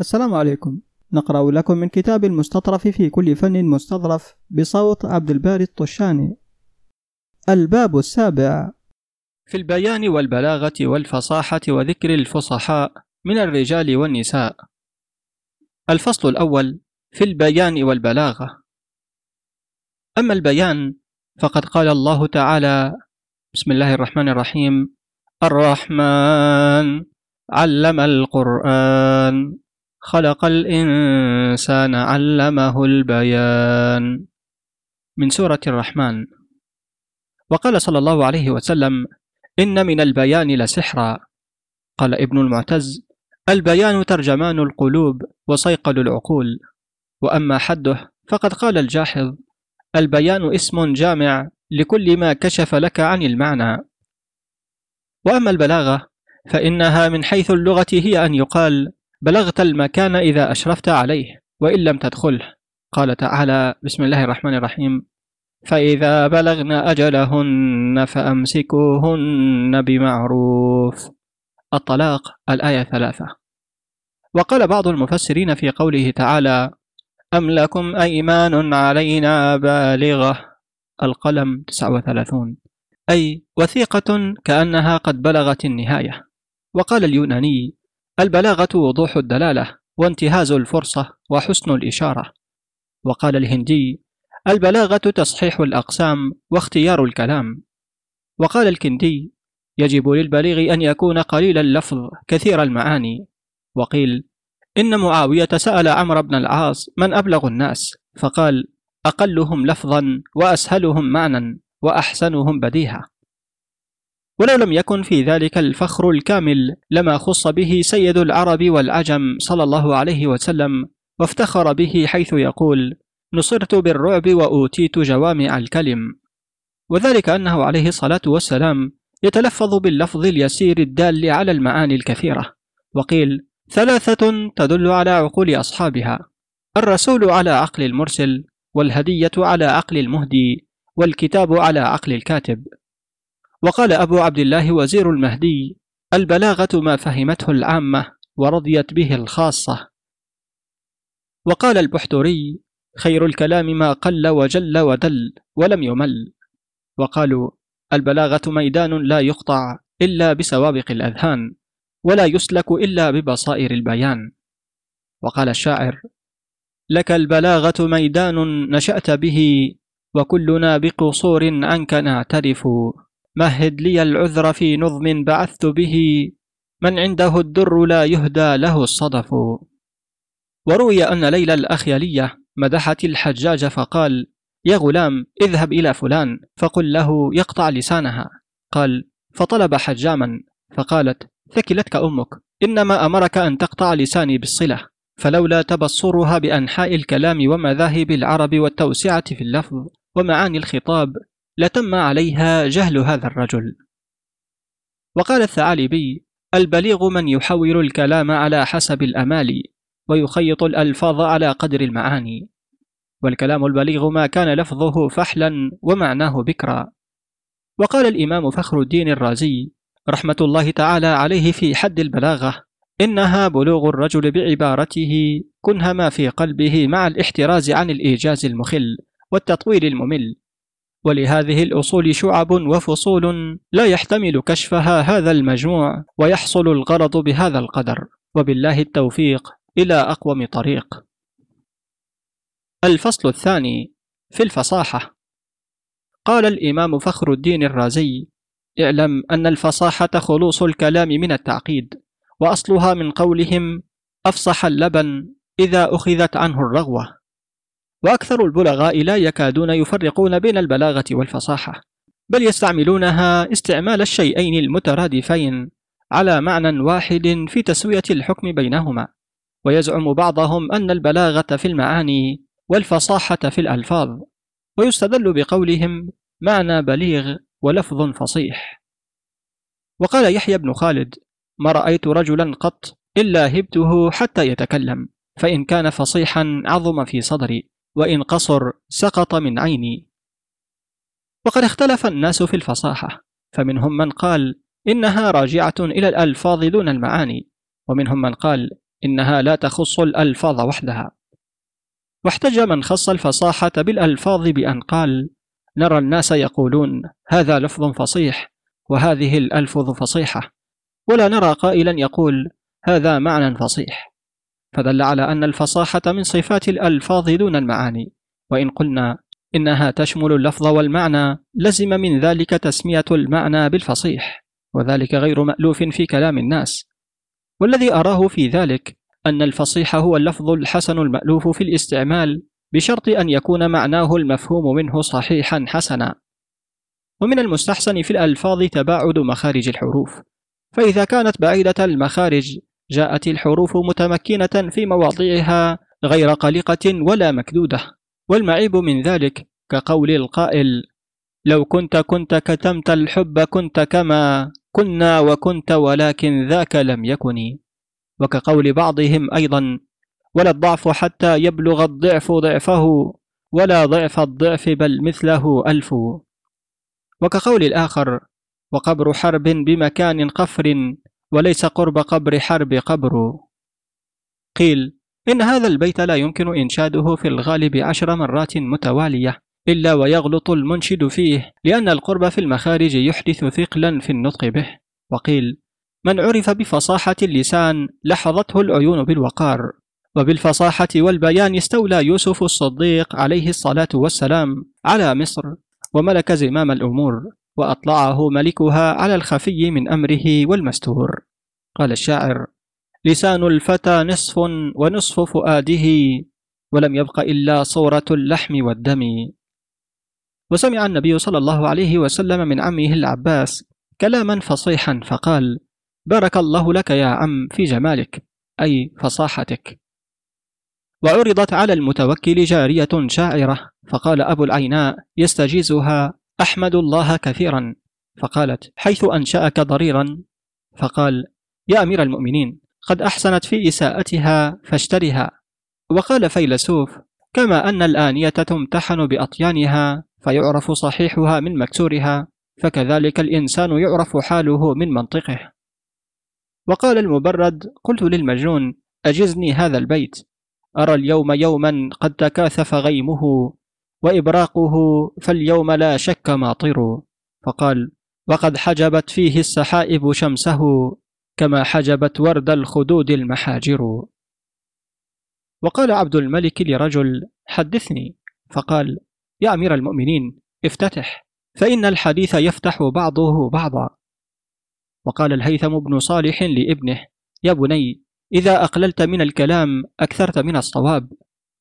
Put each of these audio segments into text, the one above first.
السلام عليكم. نقرأ لكم من كتاب المستطرف في كل فن مستظرف بصوت عبد الباري الطشاني. الباب السابع. في البيان والبلاغة والفصاحة وذكر الفصحاء من الرجال والنساء. الفصل الأول في البيان والبلاغة. أما البيان فقد قال الله تعالى بسم الله الرحمن الرحيم. الرحمن علم القرآن. خلق الإنسان علمه البيان. من سورة الرحمن. وقال صلى الله عليه وسلم إن من البيان لسحرا. قال ابن المعتز البيان ترجمان القلوب وصيقل العقول. وأما حده فقد قال الجاحظ البيان اسم جامع لكل ما كشف لك عن المعنى. وأما البلاغة فإنها من حيث اللغة هي أن يقال بلغت المكان إذا أشرفت عليه وإن لم تدخله. قال تعالى بسم الله الرحمن الرحيم. فإذا بلغن أجلهن فأمسكوهن بمعروف. الطلاق الآية ثلاثة. وقال بعض المفسرين في قوله تعالى أم لكم أيمان علينا بالغة؟ القلم 39 أي وثيقة كأنها قد بلغت النهاية. وقال اليوناني البلاغة وضوح الدلالة وانتهاز الفرصة وحسن الإشارة. وقال الهندي البلاغة تصحيح الأقسام واختيار الكلام. وقال الكندي يجب للبليغ أن يكون قليل اللفظ كثير المعاني. وقيل إن معاوية سأل عمرو بن العاص من أبلغ الناس فقال أقلهم لفظا وأسهلهم معنى وأحسنهم بديهة ولو لم يكن في ذلك الفخر الكامل لما خص به سيد العرب والعجم صلى الله عليه وسلم وافتخر به حيث يقول نصرت بالرعب وأوتيت جوامع الكلم وذلك أنه عليه الصلاة والسلام يتلفظ باللفظ اليسير الدال على المعاني الكثيرة وقيل ثلاثة تدل على عقول أصحابها الرسول على عقل المرسل والهدية على عقل المهدي والكتاب على عقل الكاتب وقال أبو عبد الله وزير المهدي البلاغة ما فهمته العامة ورضيت به الخاصة. وقال البحتري خير الكلام ما قل وجل ودل ولم يمل. وقالوا البلاغة ميدان لا يقطع إلا بسوابق الأذهان ولا يسلك إلا ببصائر البيان. وقال الشاعر لك البلاغة ميدان نشأت به وكلنا بقصور عنك نعترف. مهد لي العذر في نظم بعثت به. من عنده الدر لا يهدى له الصدف. وروي أن ليلى الأخيلية مدحت الحجاج فقال يا غلام اذهب إلى فلان فقل له يقطع لسانها. قال فطلب حجاما فقالت ثكلتك أمك إنما أمرك أن تقطع لساني بالصلة فلولا تبصرها بأنحاء الكلام ومذاهب العرب والتوسعة في اللفظ ومعاني الخطاب لتم عليها جهل هذا الرجل. وقال الثعالبي البليغ من يحول الكلام على حسب الأمال ويخيط الألفاظ على قدر المعاني. والكلام البليغ ما كان لفظه فحلا ومعناه بكرا. وقال الإمام فخر الدين الرازي رحمة الله تعالى عليه في حد البلاغة إنها بلوغ الرجل بعبارته كنه ما في قلبه مع الاحتراز عن الإيجاز المخل والتطويل الممل. ولهذه الأصول شعب وفصول لا يحتمل كشفها هذا المجموع ويحصل الغرض بهذا القدر. وبالله التوفيق إلى أقوم طريق. الفصل الثاني في الفصاحة. قال الإمام فخر الدين الرازي اعلم أن الفصاحة خلوص الكلام من التعقيد وأصلها من قولهم أفصح اللبن إذا أخذت عنه الرغوة وأكثر البلغاء لا يكادون يفرقون بين البلاغة والفصاحة بل يستعملونها استعمال الشيئين المترادفين على معنى واحد في تسوية الحكم بينهما. ويزعم بعضهم أن البلاغة في المعاني والفصاحة في الألفاظ ويستدل بقولهم معنى بليغ ولفظ فصيح. وقال يحيى بن خالد ما رأيت رجلا قط إلا هبته حتى يتكلم فإن كان فصيحا عظم في صدري. وإن قصر سقط من عيني. وقد اختلف الناس في الفصاحة فمنهم من قال إنها راجعة إلى الألفاظ دون المعاني ومنهم من قال إنها لا تخص الألفاظ وحدها. واحتج من خص الفصاحة بالألفاظ بأن قال نرى الناس يقولون هذا لفظ فصيح وهذه الألفظ فصيحة ولا نرى قائلا يقول هذا معنى فصيح. فدل على أن الفصاحة من صفات الألفاظ دون المعاني وإن قلنا إنها تشمل اللفظ والمعنى لزم من ذلك تسمية المعنى بالفصيح وذلك غير مألوف في كلام الناس. والذي أراه في ذلك أن الفصيح هو اللفظ الحسن المألوف في الاستعمال بشرط أن يكون معناه المفهوم منه صحيحا حسنا. ومن المستحسن في الألفاظ تباعد مخارج الحروف فإذا كانت بعيدة المخارج جاءت الحروف متمكنة في مواضعها غير قلقة ولا مكدودة والمعيب من ذلك كقول القائل لو كنت كنت كتمت الحب كنت كما كنا وكنت ولكن ذاك لم يكن وكقول بعضهم أيضا ولا الضعف حتى يبلغ الضعف ضعفه ولا ضعف الضعف بل مثله ألف وكقول الآخر وقبر حرب بمكان قفر وليس قرب قبر حرب قبر. قيل إن هذا البيت لا يمكن إنشاده في الغالب عشر مرات متوالية إلا ويغلط المنشد فيه لأن القرب في المخارج يحدث ثقلا في النطق به. وقيل من عرف بفصاحة اللسان لحظته العيون بالوقار وبالفصاحة والبيان استولى يوسف الصديق عليه الصلاة والسلام على مصر وملك زمام الأمور. وأطلعه ملكها على الخفي من أمره والمستور. قال الشاعر لسان الفتى نصف ونصف فؤاده ولم يبق إلا صورة اللحم والدم. وسمع النبي صلى الله عليه وسلم من عمه العباس كلاما فصيحا فقال بارك الله لك يا عم في جمالك أي فصاحتك. وعرضت على المتوكل جارية شاعرة فقال أبو العيناء يستجيزها أحمد الله كثيرا. فقالت حيث أنشأك ضريرا. فقال يا أمير المؤمنين قد أحسنت في إساءتها فاشترها وقال فيلسوف كما أن الآنية تمتحن بأطيانها فيعرف صحيحها من مكسورها فكذلك الإنسان يعرف حاله من منطقه. وقال المبرد قلت للمجنون أجزني هذا البيت أرى اليوم يوما قد تكاثف غيمه وإبراقه فاليوم لا شك ماطر فقال وقد حجبت فيه السحائب شمسه كما حجبت ورد الخدود المحاجر. وقال عبد الملك لرجل حدثني. فقال يا أمير المؤمنين افتتح فإن الحديث يفتح بعضه بعضا. وقال الهيثم بن صالح لابنه يا بني إذا أقللت من الكلام أكثرت من الصواب.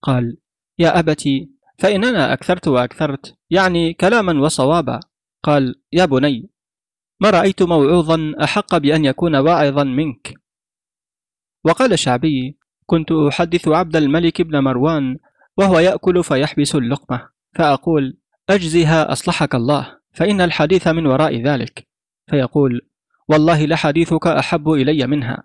قال يا أبتي فإننا أكثرت وأكثرت يعني كلاما وصوابا. قال يا بني ما رأيت موعوظا أحق بأن يكون واعظا منك. وقال الشعبي كنت أحدث عبد الملك بن مروان وهو يأكل فيحبس اللقمة فأقول أجزها أصلحك الله فإن الحديث من وراء ذلك. فيقول والله لحديثك أحب إلي منها.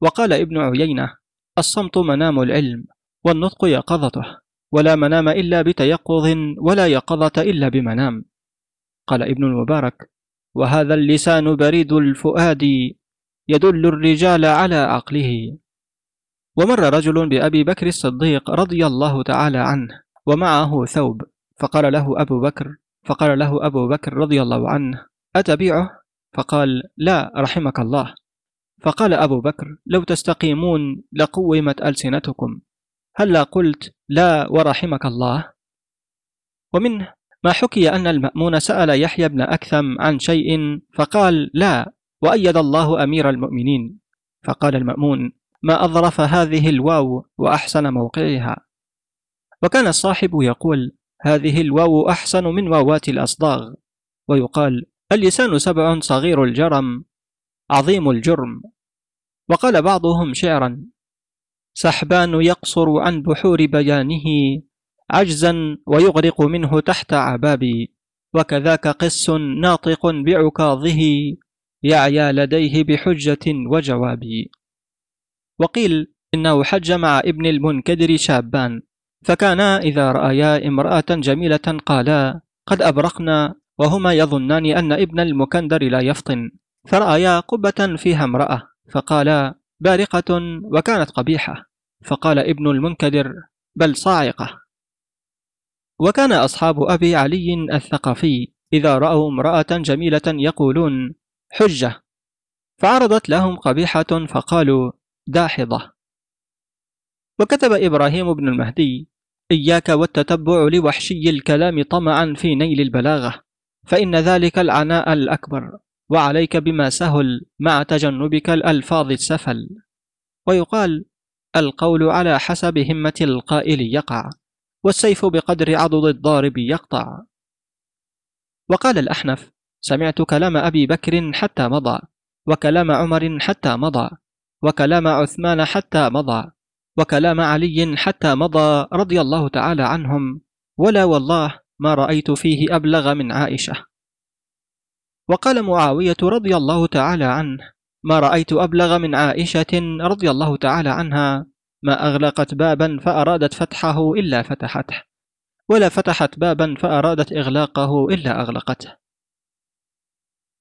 وقال ابن عيينة الصمت منام العلم والنطق يقظته. ولا منام إلا بتيقظ ولا يقظة إلا بمنام. قال ابن المبارك وهذا اللسان بريد الفؤاد يدل الرجال على عقله. ومر رجل بأبي بكر الصديق رضي الله تعالى عنه ومعه ثوب فقال له أبو بكر فقال له أبو بكر رضي الله عنه أتبيعه؟ فقال لا رحمك الله. فقال أبو بكر لو تستقيمون لقومت ألسنتكم. هلا قلت لا ورحمك الله. ومنه ما حكي أن المأمون سأل يحيى بن أكثم عن شيء فقال لا وأيد الله أمير المؤمنين. فقال المأمون ما أظرف هذه الواو وأحسن موقعها. وكان الصاحب يقول هذه الواو أحسن من واوات الأصداغ. ويقال اللسان سبع صغير الجرم عظيم الجرم. وقال بعضهم شعرا سحبان يقصر عن بحور بيانه عجزا ويغرق منه تحت عبابي وكذاك قس ناطق بعكاظه يعيا لديه بحجة وجواب وقيل إنه حج مع ابن المنكدر شابان فكانا إذا رأيا امرأة جميلة قالا قد أبرقنا وهما يظنان أن ابن المكندر لا يفطن. فرأيا قبة فيها امرأة فقالا بارقة وكانت قبيحة. فقال ابن المنكدر بل صاعقة. وكان أصحاب أبي علي الثقفي إذا رأوا امرأة جميلة يقولون حجة. فعرضت لهم قبيحة فقالوا داحضة. وكتب إبراهيم بن المهدي إياك والتتبع لوحشي الكلام طمعا في نيل البلاغة فإن ذلك العناء الأكبر وعليك بما سهل مع تجنبك الألفاظ السفل. ويقال القول على حسب همة القائل يقع والسيف بقدر عضد الضارب يقطع. وقال الأحنف سمعت كلام أبي بكر حتى مضى وكلام عمر حتى مضى وكلام عثمان حتى مضى وكلام علي حتى مضى رضي الله تعالى عنهم ولا والله ما رأيت فيه أبلغ من عائشة. وقال معاوية رضي الله تعالى عنه ما رأيت أبلغ من عائشة رضي الله تعالى عنها ما أغلقت بابا فأرادت فتحه إلا فتحته ولا فتحت بابا فأرادت إغلاقه إلا أغلقته.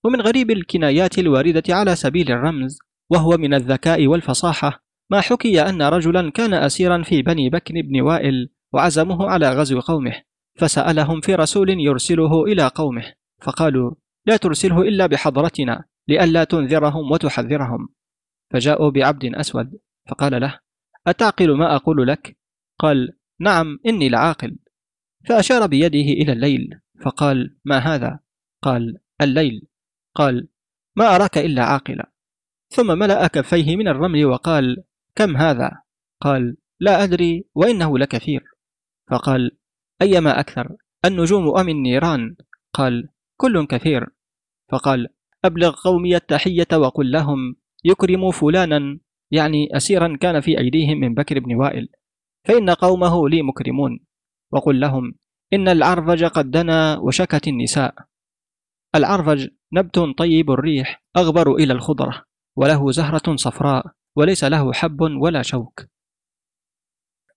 ومن غريب الكنايات الواردة على سبيل الرمز وهو من الذكاء والفصاحة ما حكي أن رجلا كان أسيرا في بني بكر بن وائل وعزمه على غزو قومه فسألهم في رسول يرسله إلى قومه فقالوا لا ترسله إلا بحضرتنا لئلا تنذرهم وتحذرهم فجاءوا بعبد أسود فقال له أتعقل ما أقول لك؟ قال نعم إني لعاقل فأشار بيده إلى الليل فقال ما هذا؟ قال الليل قال ما أراك إلا عاقلا ثم ملأ كفيه من الرمل وقال كم هذا؟ قال لا أدري وإنه لكثير فقال أيما أكثر النجوم أم النيران؟ قال كل كثير فقال أبلغ قومي التحية وقل لهم يكرموا فلانا يعني أسيرا كان في أيديهم من بكر بن وائل فإن قومه لي مكرمون. وقل لهم إن العرفج قد دنا وشكت النساء. العرفج نبت طيب الريح أغبر إلى الخضرة وله زهرة صفراء وليس له حب ولا شوك.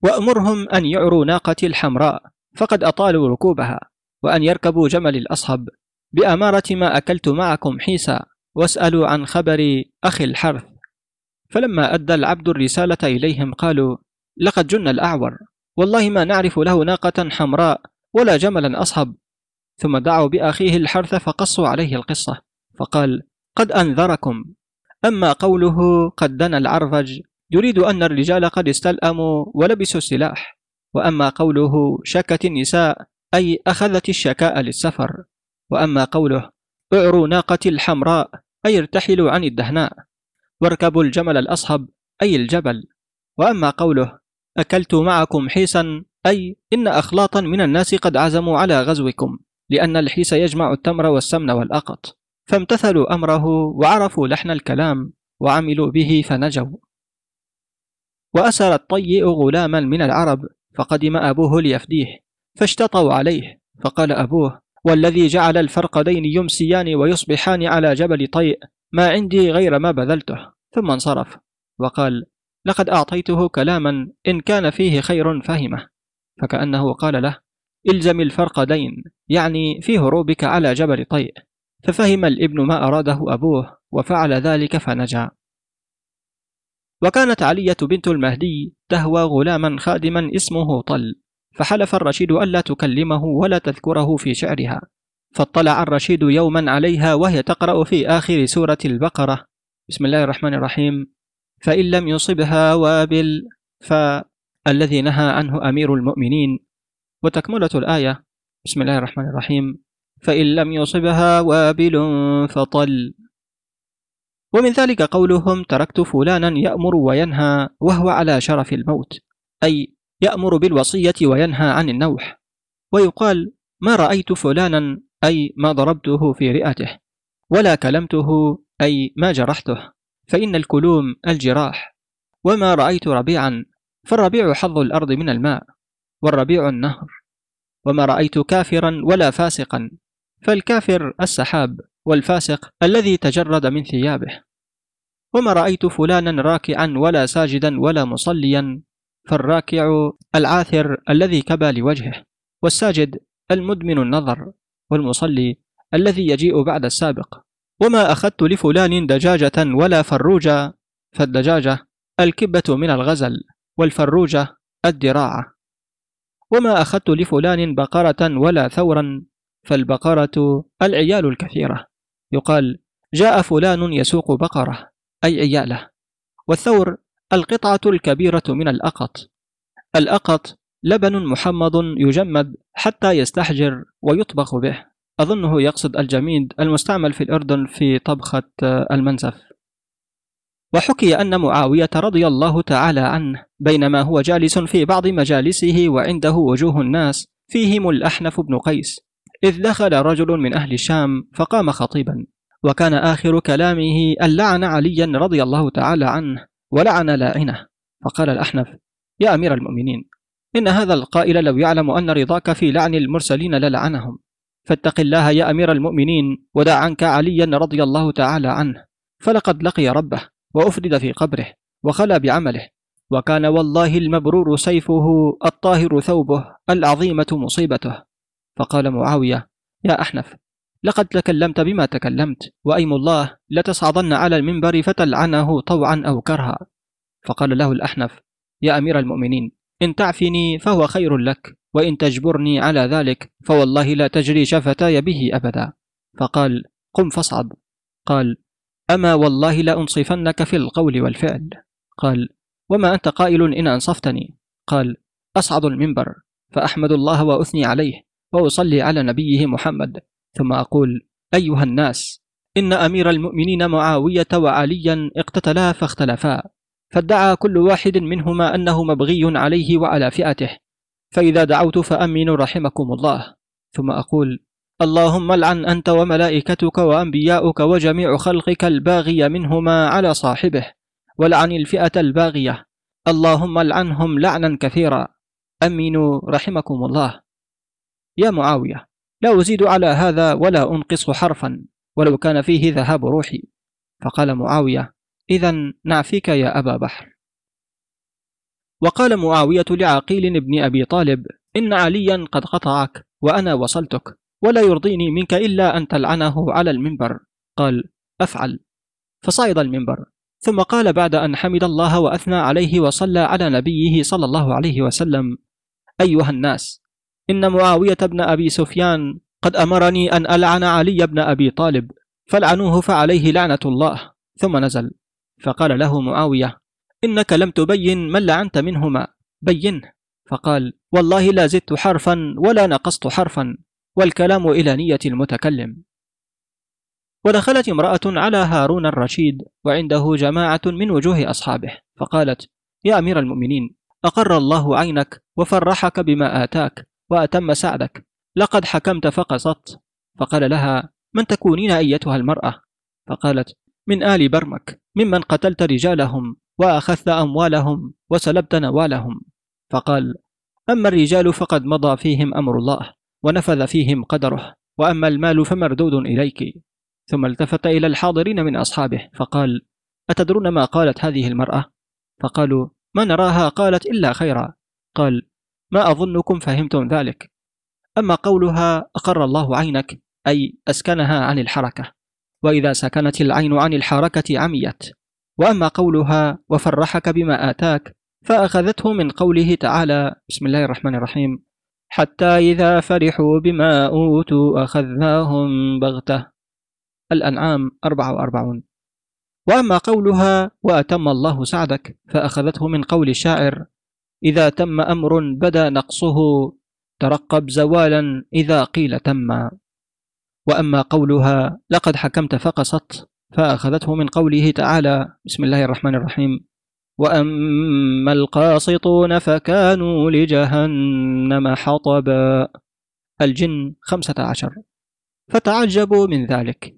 وأمرهم أن يعروا ناقتي الحمراء فقد أطالوا ركوبها وأن يركبوا جمل الأصهب بأمارة ما أكلت معكم حيسا واسألوا عن خبر أخي الحرث. فلما أدى العبد الرسالة إليهم قالوا لقد جن الأعور. والله ما نعرف له ناقة حمراء ولا جملا أصهب. ثم دعوا بأخيه الحرث فقصوا عليه القصة. فقال قد أنذركم. أما قوله قد دنا العرفج يريد أن الرجال قد استلأموا ولبسوا السلاح. وأما قوله شكت النساء أي أخذت الشكاء للسفر. وأما قوله اعروا ناقتي الحمراء أي ارتحلوا عن الدهناء. واركبوا الجمل الأصهب أي الجبل. وأما قوله أكلت معكم حيسا أي إن أخلاطا من الناس قد عزموا على غزوكم لأن الحيس يجمع التمر والسمن والأقط. فامتثلوا أمره وعرفوا لحن الكلام وعملوا به فنجوا. وأسر الطيء غلاما من العرب فقدم أبوه ليفديه فاشتطوا عليه فقال أبوه والذي جعل الفرقدين يمسيان ويصبحان على جبل طيء ما عندي غير ما بذلته. ثم انصرف. وقال لقد أعطيته كلاما إن كان فيه خير فهمه. فكأنه قال له إلزم الفرقدين يعني في هروبك على جبل طيء. ففهم الابن ما أراده أبوه وفعل ذلك فنجا. وكانت علية بنت المهدي تهوى غلاما خادما اسمه طل. فحلف الرشيد ألا تكلمه ولا تذكره في شعرها فاطلع الرشيد يوما عليها وهي تقرأ في آخر سورة البقرة. بسم الله الرحمن الرحيم. فإن لم يصبها وابل فالذي نهى عنه أمير المؤمنين. وتكملة الآية. بسم الله الرحمن الرحيم. فإن لم يصبها وابل فطل. ومن ذلك قولهم تركت فلانا يأمر وينهى وهو على شرف الموت. أي يأمر بالوصية وينهى عن النوح. ويقال ما رأيت فلانا أي ما ضربته في رئته ولا كلمته أي ما جرحته فإن الكلوم الجراح. وما رأيت ربيعا فالربيع حظ الأرض من الماء والربيع النهر. وما رأيت كافرا ولا فاسقا فالكافر السحاب والفاسق الذي تجرد من ثيابه. وما رأيت فلانا راكعا ولا ساجدا ولا مصليا فالراكع العاثر الذي كبى لوجهه والساجد المدمن النظر والمصلي الذي يجيء بعد السابق. وما أخذت لفلان دجاجة ولا فروجا فالدجاجة الكبة من الغزل والفروجة الدراعة وما أخذت لفلان بقرة ولا ثورا فالبقرة العيال الكثيرة. يقال جاء فلان يسوق بقرة أي عياله. والثور القطعة الكبيرة من الأقط. الأقط لبن محمض يجمد حتى يستحجر ويطبخ به. أظنه يقصد الجميد المستعمل في الأردن في طبخة المنسف وحكي أن معاوية رضي الله تعالى عنه بينما هو جالس في بعض مجالسه وعنده وجوه الناس فيهم الأحنف بن قيس. إذ دخل رجل من أهل الشام فقام خطيبا. وكان آخر كلامه أن لعن عليا رضي الله تعالى عنه ولعن لاعنه فقال الأحنف يا أمير المؤمنين إن هذا القائل لو يعلم أن رضاك في لعن المرسلين للعنهم. فاتق الله يا أمير المؤمنين ودع عنك عليا رضي الله تعالى عنه. فلقد لقي ربه وأفرد في قبره وخلى بعمله. وكان والله المبرور سيفه الطاهر ثوبه العظيمة مصيبته. فقال معاوية يا أحنف لقد تكلمت بما تكلمت وأيم الله لتصعدن على المنبر فتلعنه طوعا أو كرها. فقال له الأحنف يا أمير المؤمنين إن تعفني فهو خير لك وإن تجبرني على ذلك فوالله لا تجري شفتاي به أبدا. فقال قم فاصعد. قال أما والله لأنصفنك في القول والفعل. قال وما أنت قائل إن أنصفتني؟ قال أصعد المنبر فأحمد الله وأثني عليه وأصلي على نبيه محمد. ثم أقول أيها الناس إن أمير المؤمنين معاوية وعليا اقتتلا فاختلفا فادعى كل واحد منهما أنه مبغي عليه وعلى فئته فإذا دعوت فأمنوا رحمكم الله. ثم أقول اللهم لعن أنت وملائكتك وأنبياؤك وجميع خلقك الباغي منهما على صاحبه ولعن الفئة الباغية. اللهم لعنهم لعنا كثيرا. أمنوا رحمكم الله. يا معاوية. لا أزيد على هذا ولا أنقص حرفا ولو كان فيه ذهاب روحي. فقال معاوية إذا نعفيك يا أبا بحر. وقال معاوية لعقيل بن أبي طالب إن عليا قد قطعك وأنا وصلتك ولا يرضيني منك إلا أن تلعنه على المنبر. قال أفعل. فصعد المنبر. ثم قال بعد أن حمد الله وأثنى عليه وصلى على نبيه صلى الله عليه وسلم أيها الناس إن معاوية بن أبي سفيان قد أمرني أن ألعن علي بن أبي طالب فلعنوه فعليه لعنة الله ثم نزل. فقال له معاوية إنك لم تبين من لعنت منهما بينه فقال والله لا زدت حرفا ولا نقصت حرفا والكلام إلى نية المتكلم. ودخلت امرأة على هارون الرشيد وعنده جماعة من وجوه أصحابه. فقالت يا أمير المؤمنين أقر الله عينك وفرحك بما آتاك وأتم سعدك. لقد حكمت فقصت فقال لها من تكونين أيتها المرأة؟ فقالت من آل برمك ممن قتلت رجالهم وأخذت أموالهم وسلبت نوالهم. فقال أما الرجال فقد مضى فيهم أمر الله ونفذ فيهم قدره وأما المال فمردود إليك. ثم التفت إلى الحاضرين من أصحابه فقال أتدرون ما قالت هذه المرأة؟ فقالوا ما نراها قالت إلا خيرا. قال ما أظنكم فهمتم ذلك. أما قولها أقر الله عينك أي أسكنها عن الحركة. وإذا سكنت العين عن الحركة عميت. وأما قولها وفرحك بما آتاك فأخذته من قوله تعالى بسم الله الرحمن الرحيم حتى إذا فرحوا بما أوتوا أخذناهم بغتة. الأنعام 44 وأما قولها وأتم الله سعدك فأخذته من قول الشاعر إذا تم أمر بدا نقصه ترقب زوالا إذا قيل تم. وأما قولها لقد حكمت فقصت فأخذته من قوله تعالى بسم الله الرحمن الرحيم. وأما القاسطون فكانوا لجهنم حطبا. الجن خمسة عشر. فتعجبوا من ذلك.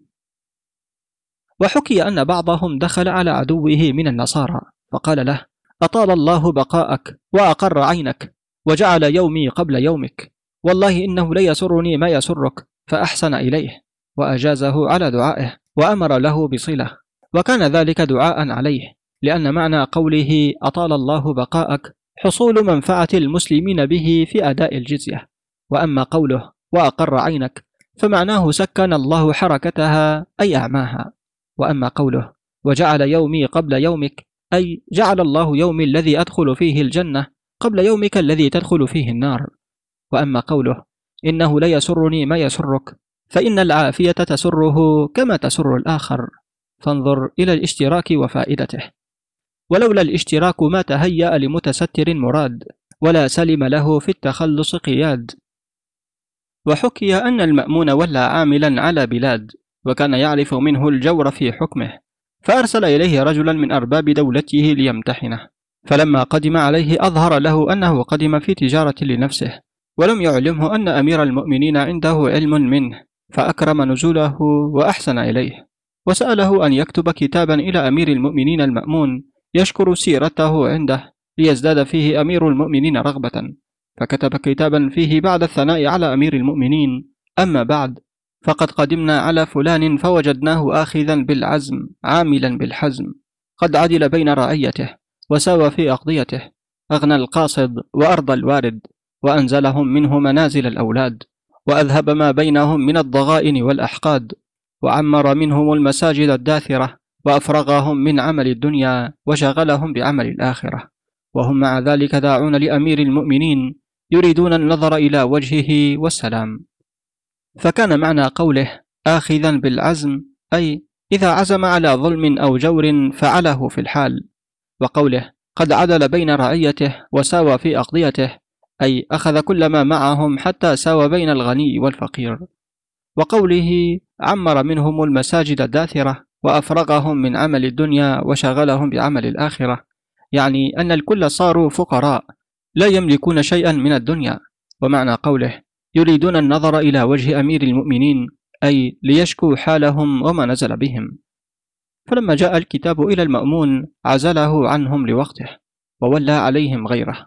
وحكي أن بعضهم دخل على عدوه من النصارى فقال له أطال الله بقاءك وأقر عينك وجعل يومي قبل يومك. والله إنه ليسرني ما يسرك فأحسن إليه وأجازه على دعائه وأمر له بصلة. وكان ذلك دعاء عليه لأن معنى قوله أطال الله بقاءك حصول منفعة المسلمين به في أداء الجزية. وأما قوله وأقر عينك فمعناه سكن الله حركتها أي أعماها. وأما قوله وجعل يومي قبل يومك أي جعل الله يومي الذي أدخل فيه الجنة قبل يومك الذي تدخل فيه النار. وأما قوله إنه لا يسرني ما يسرك فإن العافية تسره كما تسر الآخر. فانظر إلى الاشتراك وفائدته. ولولا الاشتراك ما تهيأ لمتستر مراد ولا سلم له في التخلص قياد. وحكي أن المأمون ولى عاملا على بلاد وكان يعرف منه الجور في حكمه. فأرسل إليه رجلا من أرباب دولته ليمتحنه فلما قدم عليه أظهر له أنه قدم في تجارة لنفسه ولم يعلمه أن أمير المؤمنين عنده علم منه فأكرم نزوله وأحسن إليه. وسأله أن يكتب كتابا إلى أمير المؤمنين المأمون يشكر سيرته عنده ليزداد فيه أمير المؤمنين رغبة. فكتب كتابا فيه بعد الثناء على أمير المؤمنين أما بعد فقد قدمنا على فلان فوجدناه آخذا بالعزم عاملا بالحزم. قد عدل بين رعيته وساوى في أقضيته. أغنى القاصد وأرضى الوارد وأنزلهم منه منازل الأولاد. وأذهب ما بينهم من الضغائن والأحقاد. وعمر منهم المساجد الداثرة وأفرغهم من عمل الدنيا وشغلهم بعمل الآخرة. وهم مع ذلك داعون لأمير المؤمنين يريدون النظر إلى وجهه والسلام. فكان معنى قوله آخذا بالعزم أي إذا عزم على ظلم أو جور فعله في الحال وقوله قد عدل بين رعيته وساوى في أقضيته أي أخذ كل ما معهم حتى ساوى بين الغني والفقير. وقوله عمر منهم المساجد الداثرة وأفرغهم من عمل الدنيا وشغلهم بعمل الآخرة يعني أن الكل صاروا فقراء لا يملكون شيئا من الدنيا. ومعنى قوله يريدون النظر إلى وجه أمير المؤمنين أي ليشكوا حالهم وما نزل بهم. فلما جاء الكتاب إلى المأمون عزله عنهم لوقته وولى عليهم غيره.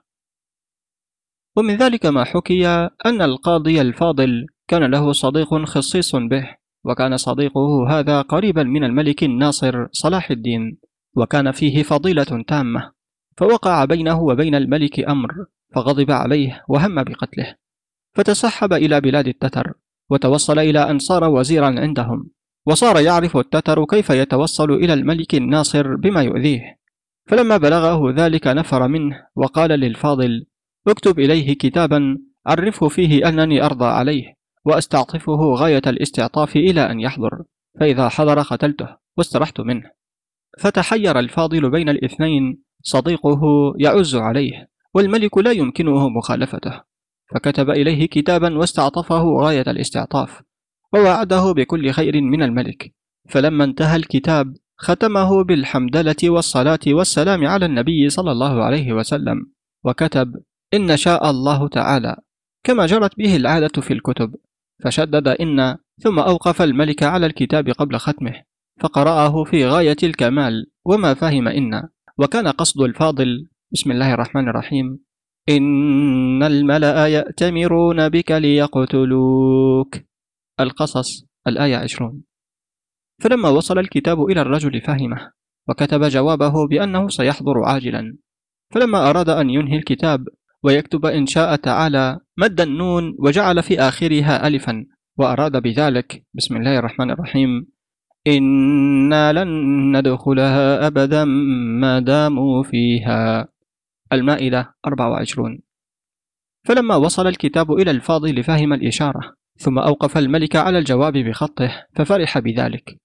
ومن ذلك ما حكي أن القاضي الفاضل كان له صديق خصيص به وكان صديقه هذا قريبا من الملك الناصر صلاح الدين وكان فيه فضيلة تامة فوقع بينه وبين الملك أمر فغضب عليه وهم بقتله. فتسحب إلى بلاد التتر وتوصل إلى أن صار وزيرا عندهم وصار يعرف التتر كيف يتوصل إلى الملك الناصر بما يؤذيه. فلما بلغه ذلك نفر منه وقال للفاضل اكتب إليه كتابا عرفه فيه أنني أرضى عليه وأستعطفه غاية الاستعطاف إلى أن يحضر فإذا حضر قتلته واسترحت منه. فتحير الفاضل بين الاثنين صديقه يعز عليه والملك لا يمكنه مخالفته. فكتب إليه كتابا واستعطفه غاية الاستعطاف ووعده بكل خير من الملك. فلما انتهى الكتاب ختمه بالحمدلة والصلاة والسلام على النبي صلى الله عليه وسلم وكتب إن شاء الله تعالى. كما جرت به العادة في الكتب. فشدد إن ثم أوقف الملك على الكتاب قبل ختمه فقرأه في غاية الكمال وما فهم إن. وكان قصد الفاضل. بسم الله الرحمن الرحيم. إن الملأ يأتمرون بك ليقتلوك. القصص الآية عشرون. فلما وصل الكتاب إلى الرجل فهمه وكتب جوابه بأنه سيحضر عاجلا. فلما أراد أن ينهي الكتاب ويكتب إن شاء تعالى مد النون وجعل في آخرها ألفا وأراد بذلك بسم الله الرحمن الرحيم إنا لن ندخلها أبدا ما داموا فيها. المائدة 24 فلما وصل الكتاب إلى الفاضل فهم الإشارة ثم أوقف الملك على الجواب بخطه ففرح بذلك.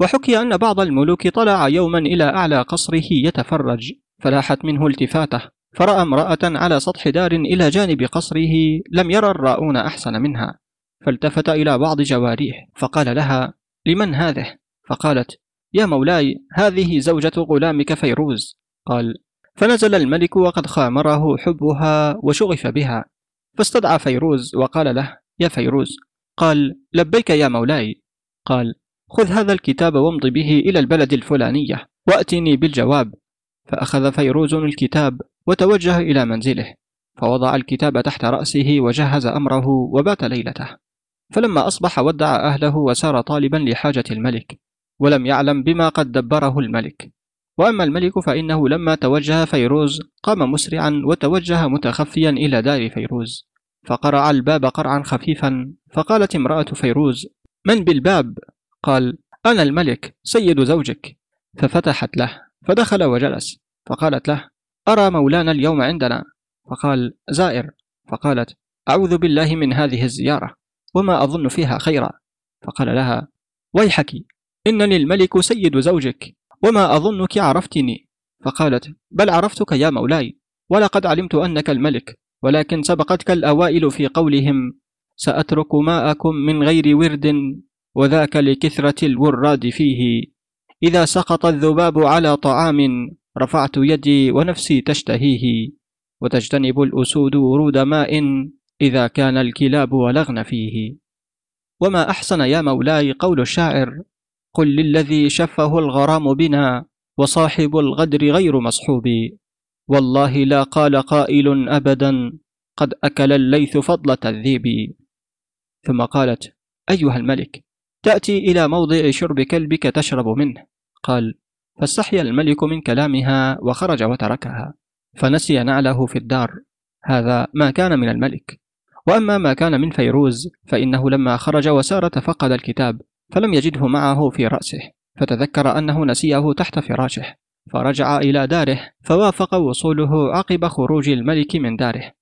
وحكي أن بعض الملوك طلع يوما إلى أعلى قصره يتفرج فلاحت منه التفاتة فرأى امرأة على سطح دار إلى جانب قصره لم يرى الراؤون أحسن منها فالتفت إلى بعض جواريه فقال لها لمن هذه؟ فقالت يا مولاي هذه زوجة غلامك فيروز. قال فنزل الملك وقد خامره حبها وشغف بها فاستدعى فيروز وقال له يا فيروز قال لبيك يا مولاي قال خذ هذا الكتاب وامض به إلى البلد الفلانية وأتني بالجواب فأخذ فيروز الكتاب وتوجه إلى منزله فوضع الكتاب تحت رأسه وجهز أمره وبات ليلته. فلما أصبح ودع أهله وسار طالبا لحاجة الملك ولم يعلم بما قد دبره الملك. وأما الملك فإنه لما توجه فيروز قام مسرعا وتوجه متخفيا إلى دار فيروز. فقرع الباب قرعا خفيفا فقالت امرأة فيروز من بالباب؟ قال أنا الملك سيد زوجك. ففتحت له فدخل وجلس فقالت له أرى مولانا اليوم عندنا. فقال زائر. فقالت أعوذ بالله من هذه الزيارة وما أظن فيها خيرا. فقال لها ويحك إنني الملك سيد زوجك. وما أظنك عرفتني؟ فقالت بل عرفتك يا مولاي ولقد علمت أنك الملك ولكن سبقتك الأوائل في قولهم. سأترك ماءكم من غير ورد وذاك لكثرة الوراد فيه. إذا سقط الذباب على طعام رفعت يدي ونفسي تشتهيه. وتجتنب الأسود ورود ماء إذا كان الكلاب ولغن فيه. وما أحسن يا مولاي قول الشاعر قل للذي شفه الغرام بنا وصاحب الغدر غير مصحوب. والله لا قال قائل أبدا قد أكل الليث فضلة الذيب ثم قالت أيها الملك تأتي إلى موضع شرب كلبك تشرب منه. قال فاستحيا الملك من كلامها وخرج وتركها فنسي نعله في الدار. هذا ما كان من الملك. وأما ما كان من فيروز فإنه لما خرج وسار تفقد الكتاب. فلم يجده معه في رأسه فتذكر أنه نسيه تحت فراشه فرجع إلى داره فوافق وصوله عقب خروج الملك من داره.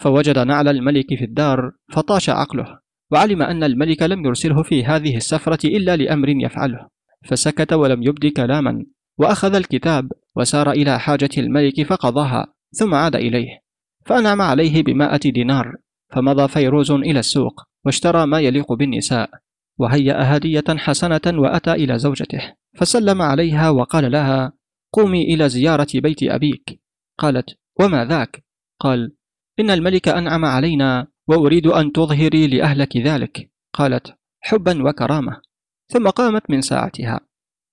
فوجد نعل الملك في الدار فطاش عقله وعلم أن الملك لم يرسله في هذه السفرة إلا لأمر يفعله. فسكت ولم يبد كلاما وأخذ الكتاب وسار إلى حاجة الملك فقضاها ثم عاد إليه. فأنعم عليه بمائة دينار فمضى فيروز إلى السوق واشترى ما يليق بالنساء. وهيأ هدية حسنة وأتى إلى زوجته فسلم عليها وقال لها قومي إلى زيارة بيت أبيك. قالت وما ذاك؟ قال إن الملك أنعم علينا وأريد أن تظهري لأهلك ذلك. قالت حبا وكرامة. ثم قامت من ساعتها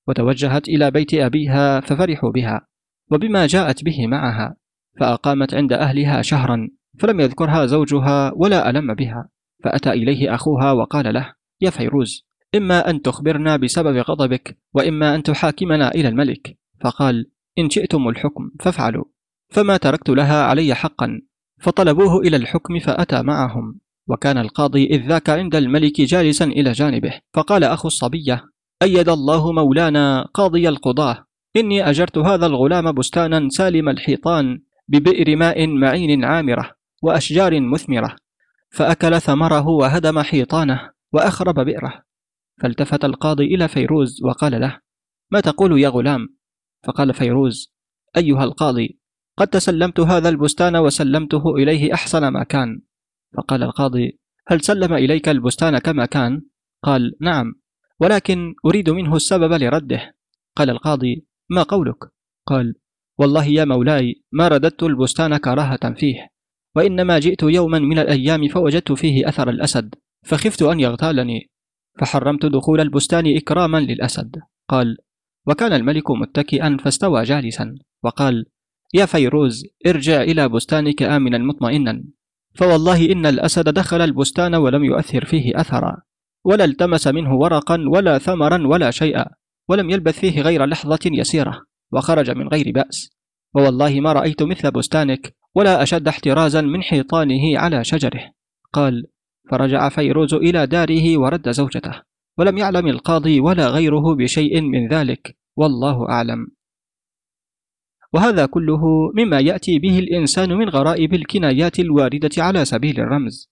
وتوجهت إلى بيت أبيها ففرحوا بها وبما جاءت به معها فأقامت عند أهلها شهرا فلم يذكرها زوجها ولا ألم بها فأتى إليه أخوها وقال له يا فيروز إما أن تخبرنا بسبب غضبك وإما أن تحاكمنا إلى الملك. فقال إن شئتم الحكم فافعلوا. فما تركت لها علي حقا فطلبوه إلى الحكم فأتى معهم. وكان القاضي إذ ذاك عند الملك جالسا إلى جانبه. فقال أخو الصبية أيد الله مولانا قاضي القضاة إني أجرت هذا الغلام بستانا سالم الحيطان ببئر ماء معين عامرة وأشجار مثمرة فأكل ثمره وهدم حيطانه. وأخرب بئره. فالتفت القاضي إلى فيروز وقال له ما تقول يا غلام؟ فقال فيروز أيها القاضي قد تسلمت هذا البستان وسلمته إليه أحسن ما كان. فقال القاضي هل سلم إليك البستان كما كان؟ قال نعم ولكن أريد منه السبب لرده. قال القاضي ما قولك؟ قال والله يا مولاي ما رددت البستان كراهة فيه وإنما جئت يوما من الأيام فوجدت فيه أثر الأسد. فخفت أن يغتالني فحرمت دخول البستان إكراما للأسد. قال وكان الملك متكئا فاستوى جالسا وقال يا فيروز ارجع إلى بستانك آمنا مطمئنا. فوالله إن الأسد دخل البستان ولم يؤثر فيه أثرا ولا التمس منه ورقا ولا ثمرا ولا شيئا ولم يلبث فيه غير لحظة يسيرة وخرج من غير بأس. ووالله ما رأيت مثل بستانك ولا أشد احترازا من حيطانه على شجره. قال فرجع فيروز إلى داره ورد زوجته ولم يعلم القاضي ولا غيره بشيء من ذلك والله أعلم. وهذا كله مما يأتي به الإنسان من غرائب الكنايات الواردة على سبيل الرمز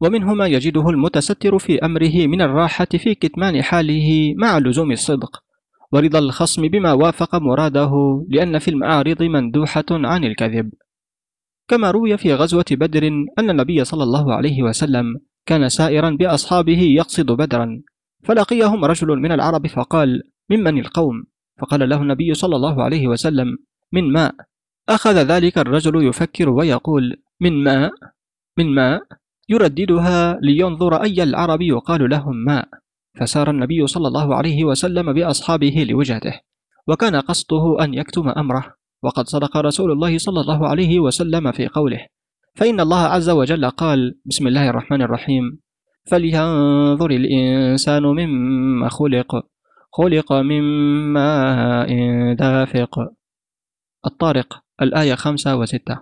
ومنه ما يجده المتستر في أمره من الراحة في كتمان حاله مع لزوم الصدق ورضا الخصم بما وافق مراده لأن في المعارض مندوحة عن الكذب. كما روي في غزوة بدر أن النبي صلى الله عليه وسلم كان سائرا بأصحابه يقصد بدرا فلقيهم رجل من العرب فقال ممن القوم؟ فقال له النبي صلى الله عليه وسلم من ماء أخذ ذلك الرجل يفكر ويقول من ماء من ماء يرددها لينظر أي العرب يقال لهم ماء فسار النبي صلى الله عليه وسلم بأصحابه لوجهته وكان قصده أن يكتم أمره. وقد صدق رسول الله صلى الله عليه وسلم في قوله فإن الله عز وجل قال بسم الله الرحمن الرحيم فلينظر الإنسان مما خلق خلق من ماء دافق. الطارق الآية خمسة وستة.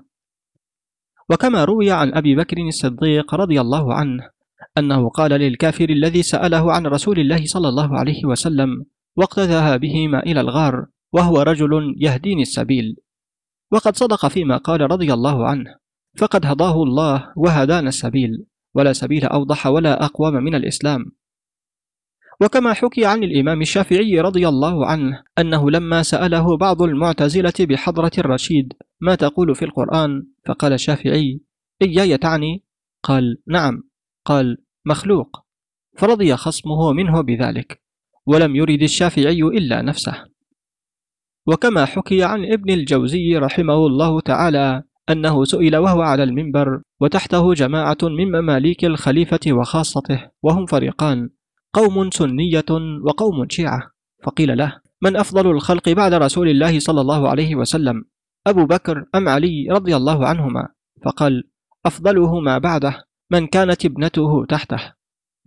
وكما روي عن أبي بكر الصديق رضي الله عنه أنه قال للكافر الذي سأله عن رسول الله صلى الله عليه وسلم وقت ذهابهما إلى الغار وهو رجل يهديني السبيل. وقد صدق فيما قال رضي الله عنه. فقد هداه الله وهدانا السبيل ولا سبيل أوضح ولا أقوم من الإسلام. وكما حكي عن الإمام الشافعي رضي الله عنه أنه لما سأله بعض المعتزلة بحضرة الرشيد ما تقول في القرآن فقال الشافعي إياي تعني؟ قال نعم. قال مخلوق. فرضي خصمه منه بذلك ولم يرد الشافعي إلا نفسه. وكما حكي عن ابن الجوزي رحمه الله تعالى أنه سئل وهو على المنبر وتحته جماعة من مماليك الخليفة وخاصته وهم فريقان قوم سنية وقوم شيعة. فقيل له من أفضل الخلق بعد رسول الله صلى الله عليه وسلم أبو بكر أم علي رضي الله عنهما فقال أفضله ما بعده من كانت ابنته تحته.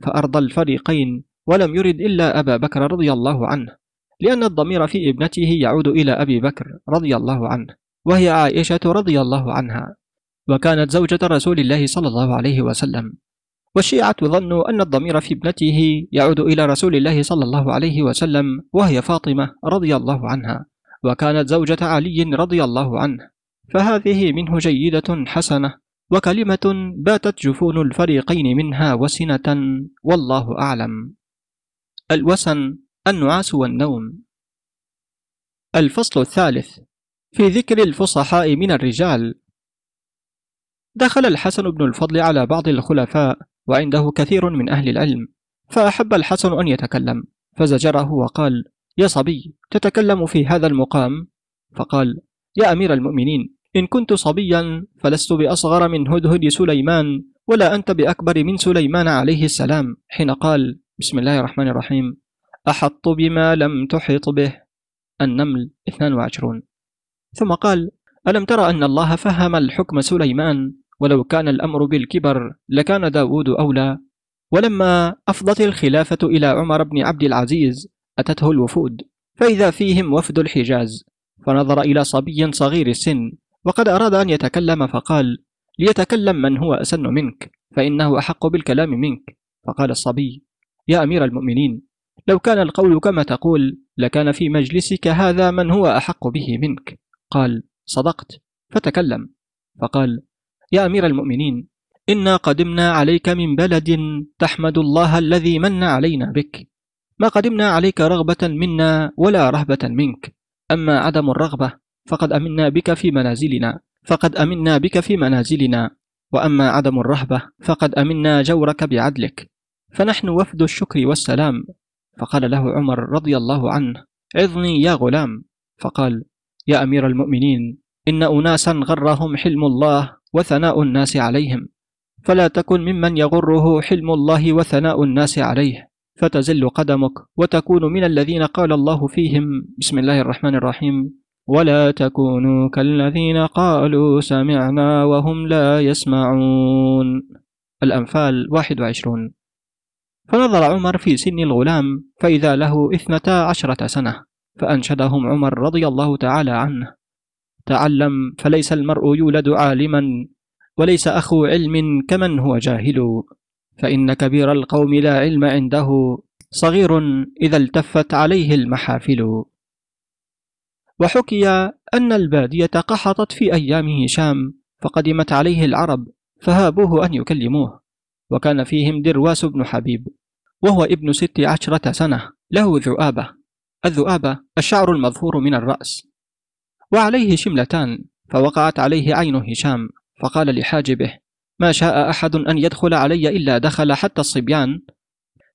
فأرضى الفريقين ولم يرد إلا أبا بكر رضي الله عنه لأن الضمير في ابنته يعود إلى أبي بكر رضي الله عنه. وهي عائشة رضي الله عنها وكانت زوجة رسول الله صلى الله عليه وسلم. والشيعة ظنوا أن الضمير في ابنته يعود إلى رسول الله صلى الله عليه وسلم وهي فاطمة رضي الله عنها وكانت زوجة علي رضي الله عنه. فهذه منه جيدة حسنة وكلمة باتت جفون الفريقين منها وسنة والله أعلم. الوسن النعاس والنوم. الفصل الثالث. في ذكر الفصحاء من الرجال. دخل الحسن بن الفضل على بعض الخلفاء وعنده كثير من أهل العلم فأحب الحسن أن يتكلم فزجره وقال يا صبي تتكلم في هذا المقام؟ فقال يا أمير المؤمنين إن كنت صبيا فلست بأصغر من هدهد سليمان ولا أنت بأكبر من سليمان عليه السلام. حين قال بسم الله الرحمن الرحيم أحط بما لم تحط به النمل 22 ثم قال ألم ترى أن الله فهم الحكم سليمان؟ ولو كان الأمر بالكبر لكان داود أولى. ولما أفضت الخلافة إلى عمر بن عبد العزيز أتته الوفود. فإذا فيهم وفد الحجاز. فنظر إلى صبي صغير السن وقد أراد أن يتكلم فقال ليتكلم من هو أسن منك فإنه أحق بالكلام منك. فقال الصبي يا أمير المؤمنين لو كان القول كما تقول لكان في مجلسك هذا من هو أحق به منك. قال صدقت. فتكلم. فقال يا أمير المؤمنين إنا قدمنا عليك من بلد تحمد الله الذي من علينا بك. ما قدمنا عليك رغبة منا ولا رهبة منك. أما عدم الرغبة فقد أمنا بك في منازلنا فقد أمنا بك في منازلنا. وأما عدم الرهبة فقد أمنا جورك بعدلك. فنحن وفد الشكر والسلام. فقال له عمر رضي الله عنه عظني يا غلام. فقال يا أمير المؤمنين إن أناسا غرهم حلم الله وثناء الناس عليهم فلا تكن ممن يغره حلم الله وثناء الناس عليه فتزل قدمك وتكون من الذين قال الله فيهم بسم الله الرحمن الرحيم ولا تكونوا كالذين قالوا سمعنا وهم لا يسمعون. الأنفال 21 فنظر عمر في سن الغلام فإذا له إثنتا عشرة سنة. فأنشدهم عمر رضي الله تعالى عنه. تعلم فليس المرء يولد عالما وليس أخو علم كمن هو جاهل. فإن كبير القوم لا علم عنده صغير إذا التفت عليه المحافل. وحكي أن البادية قحطت في أيام هشام فقدمت عليه العرب فهابوه أن يكلموه. وكان فيهم درواس بن حبيب وهو ابن ست عشرة سنة له ذؤابة. الذؤابة الشعر المظهور من الرأس. وعليه شملتان فوقعت عليه عين هشام فقال لحاجبه ما شاء أحد أن يدخل علي إلا دخل حتى الصبيان.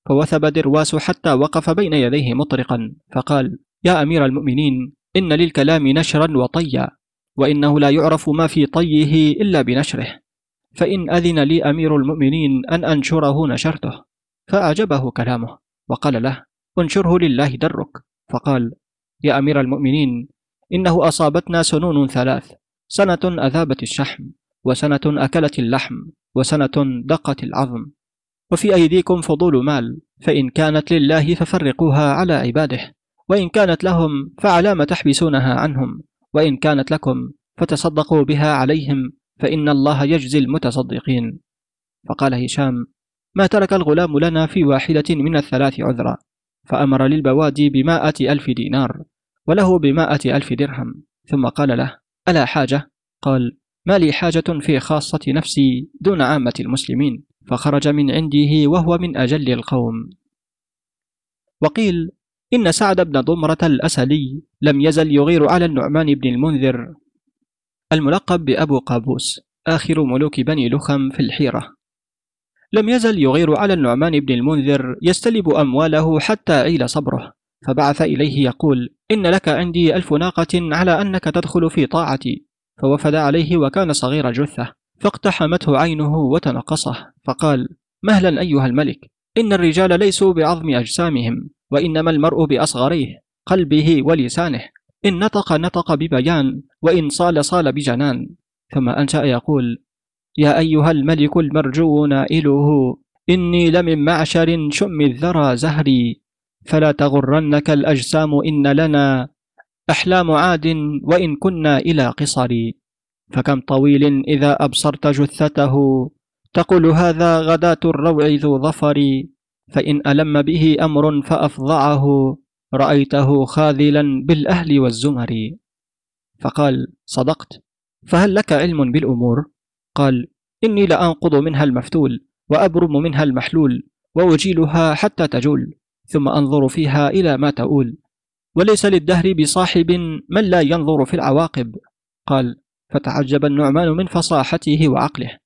فوثب درواس حتى وقف بين يديه مطرقا فقال يا أمير المؤمنين إن للكلام نشرا وطيا وإنه لا يعرف ما في طيه إلا بنشره. فإن أذن لي أمير المؤمنين أن أنشره نشرته. فأعجبه كلامه وقال له انشره لله درك. فقال يا أمير المؤمنين إنه أصابتنا سنون ثلاث سنة أذابت الشحم وسنة أكلت اللحم وسنة دقت العظم. وفي أيديكم فضول مال فإن كانت لله ففرقوها على عباده وإن كانت لهم فعلام تحبسونها عنهم وإن كانت لكم فتصدقوا بها عليهم فإن الله يجزي المتصدقين. فقال هشام ما ترك الغلام لنا في واحدة من الثلاث عذرا؟ فأمر للبوادي بمائة ألف دينار وله بمائة ألف درهم. ثم قال له ألا حاجة؟ قال ما لي حاجة في خاصة نفسي دون عامة المسلمين. فخرج من عنده وهو من أجل القوم. وقيل إن سعد بن ضمرة الأسلي لم يزل يغير على النعمان بن المنذر الملقب بأبو قابوس آخر ملوك بني لخم في الحيرة. لم يزل يغير على النعمان بن المنذر يستلب أمواله حتى عيل صبره. فبعث إليه يقول إن لك عندي ألف ناقة على أنك تدخل في طاعتي. فوفد عليه وكان صغير جثة فاقتحمته عينه وتنقصه فقال مهلا أيها الملك إن الرجال ليسوا بعظم أجسامهم وإنما المرء بأصغريه قلبه ولسانه إن نطق نطق ببيان وإن صال صال بجنان. ثم أنشأ يقول يا أيها الملك المرجو نائله إني لمن معشر شم الذرى زهري فلا تغرنك الأجسام إن لنا أحلام عاد وإن كنا إلى قصر فكم طويل إذا أبصرت جثته تقول هذا غداة الروع ذو ظفر فإن ألم به أمر فأفظعه رأيته خاذلا بالأهل والزمر فقال صدقت فهل لك علم بالأمور؟ قال إني لأنقض منها المفتول وأبرم منها المحلول وأجيلها حتى تجول ثم أنظر فيها إلى ما تؤول. وليس للدهر بصاحب من لا ينظر في العواقب. قال فتعجب النعمان من فصاحته وعقله.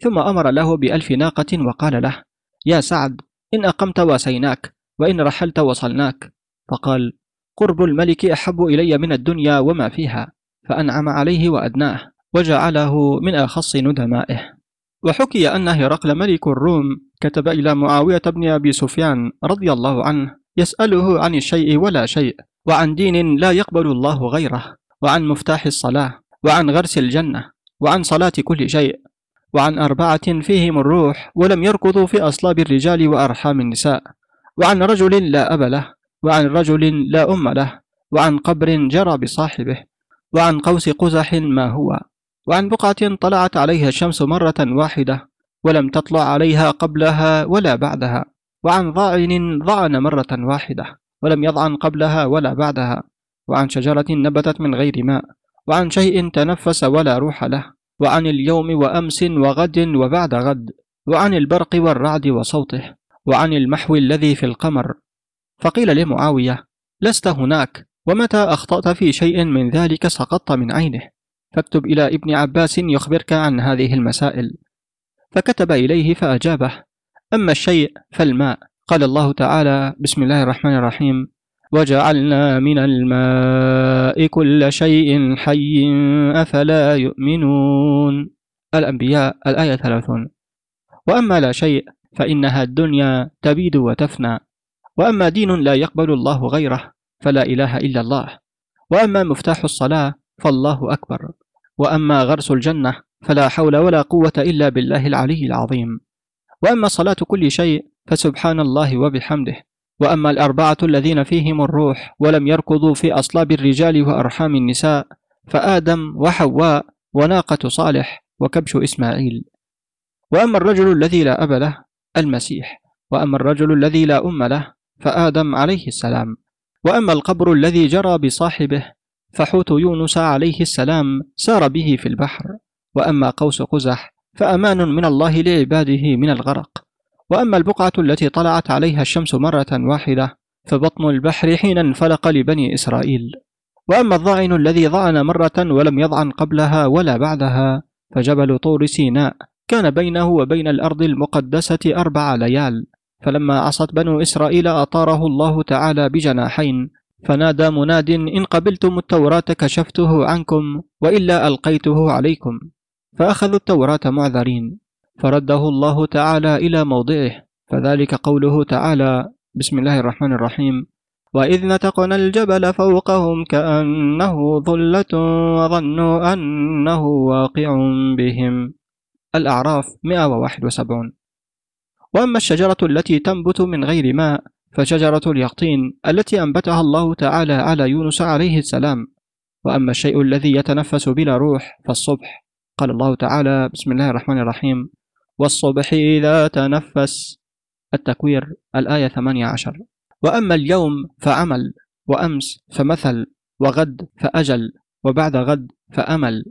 ثم أمر له بألف ناقة وقال له يا سعد إن أقمت واسيناك وإن رحلت وصلناك. فقال قرب الملك أحب إلي من الدنيا وما فيها فأنعم عليه وأدناه. وجعله من أخص ندمائه. وحكي أن هرقل ملك الروم كتب إلى معاوية بن أبي سفيان رضي الله عنه يسأله عن الشيء ولا شيء وعن دين لا يقبل الله غيره وعن مفتاح الصلاة وعن غرس الجنة وعن صلاة كل شيء وعن أربعة فيهم الروح ولم يركضوا في أصلاب الرجال وأرحام النساء وعن رجل لا أب له وعن رجل لا أم له وعن قبر جرى بصاحبه وعن قوس قزح ما هو. وعن بقعة طلعت عليها الشمس مرة واحدة ولم تطلع عليها قبلها ولا بعدها وعن ضاعن ضعن مرة واحدة ولم يضعن قبلها ولا بعدها وعن شجرة نبتت من غير ماء وعن شيء تنفس ولا روح له وعن اليوم وأمس وغد وبعد غد وعن البرق والرعد وصوته وعن المحو الذي في القمر. فقيل لمعاوية لست هناك ومتى أخطأت في شيء من ذلك سقطت من عينه؟ فاكتب إلى ابن عباس يخبرك عن هذه المسائل. فكتب إليه فأجابه أما الشيء فالماء. قال الله تعالى بسم الله الرحمن الرحيم وجعلنا من الماء كل شيء حي أفلا يؤمنون. الأنبياء الآية 30 وأما لا شيء فإنها الدنيا تبيد وتفنى. وأما دين لا يقبل الله غيره فلا إله إلا الله. وأما مفتاح الصلاة فالله أكبر. وأما غرس الجنة فلا حول ولا قوة إلا بالله العلي العظيم. وأما صلاة كل شيء فسبحان الله وبحمده. وأما الأربعة الذين فيهم الروح ولم يركضوا في أصلاب الرجال وأرحام النساء فآدم وحواء وناقة صالح وكبش إسماعيل. وأما الرجل الذي لا أب له المسيح. وأما الرجل الذي لا أم له فآدم عليه السلام. وأما القبر الذي جرى بصاحبه فحوت يونس عليه السلام سار به في البحر وأما قوس قزح فأمان من الله لعباده من الغرق. وأما البقعة التي طلعت عليها الشمس مرة واحدة فبطن البحر حين انفلق لبني إسرائيل. وأما الضعن الذي ضعن مرة ولم يضعن قبلها ولا بعدها فجبل طور سيناء كان بينه وبين الأرض المقدسة أربع ليال. فلما عصت بنو إسرائيل أطاره الله تعالى بجناحين فنادى مناد إن قبلتم التوراة كشفته عنكم وإلا ألقيته عليكم. فأخذوا التوراة معذرين. فرده الله تعالى إلى موضعه. فذلك قوله تعالى بسم الله الرحمن الرحيم. وإذ نتقنا الجبل فوقهم كأنه ظلة وظنوا أنه واقع بهم. الأعراف 171 وأما الشجرة التي تنبت من غير ماء فشجرة اليقطين التي أنبتها الله تعالى على يونس عليه السلام. وأما الشيء الذي يتنفس بلا روح فالصبح. قال الله تعالى بسم الله الرحمن الرحيم. والصبح إذا تنفس. التكوير الآية 18 وأما اليوم فعمل وأمس فمثل وغد فأجل وبعد غد فأمل.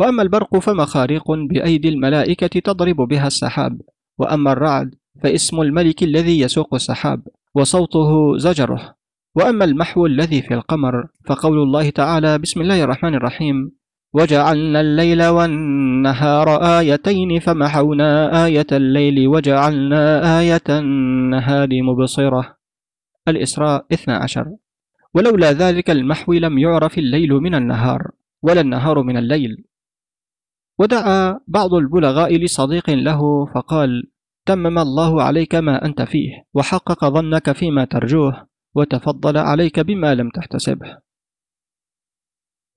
وأما البرق فمخاريق بأيدي الملائكة تضرب بها السحاب. وأما الرعد فاسم الملك الذي يسوق السحاب وصوته زجرة. وأما المحو الذي في القمر فقول الله تعالى بسم الله الرحمن الرحيم. وجعلنا الليل والنهار آيتين فمحونا آية الليل وجعلنا آية النهار مبصرة. الإسراء 12 ولولا ذلك المحو لم يعرف الليل من النهار ولا النهار من الليل. ودعا بعض البلغاء لصديق له فقال تمم الله عليك ما أنت فيه وحقق ظنك فيما ترجوه وتفضل عليك بما لم تحتسبه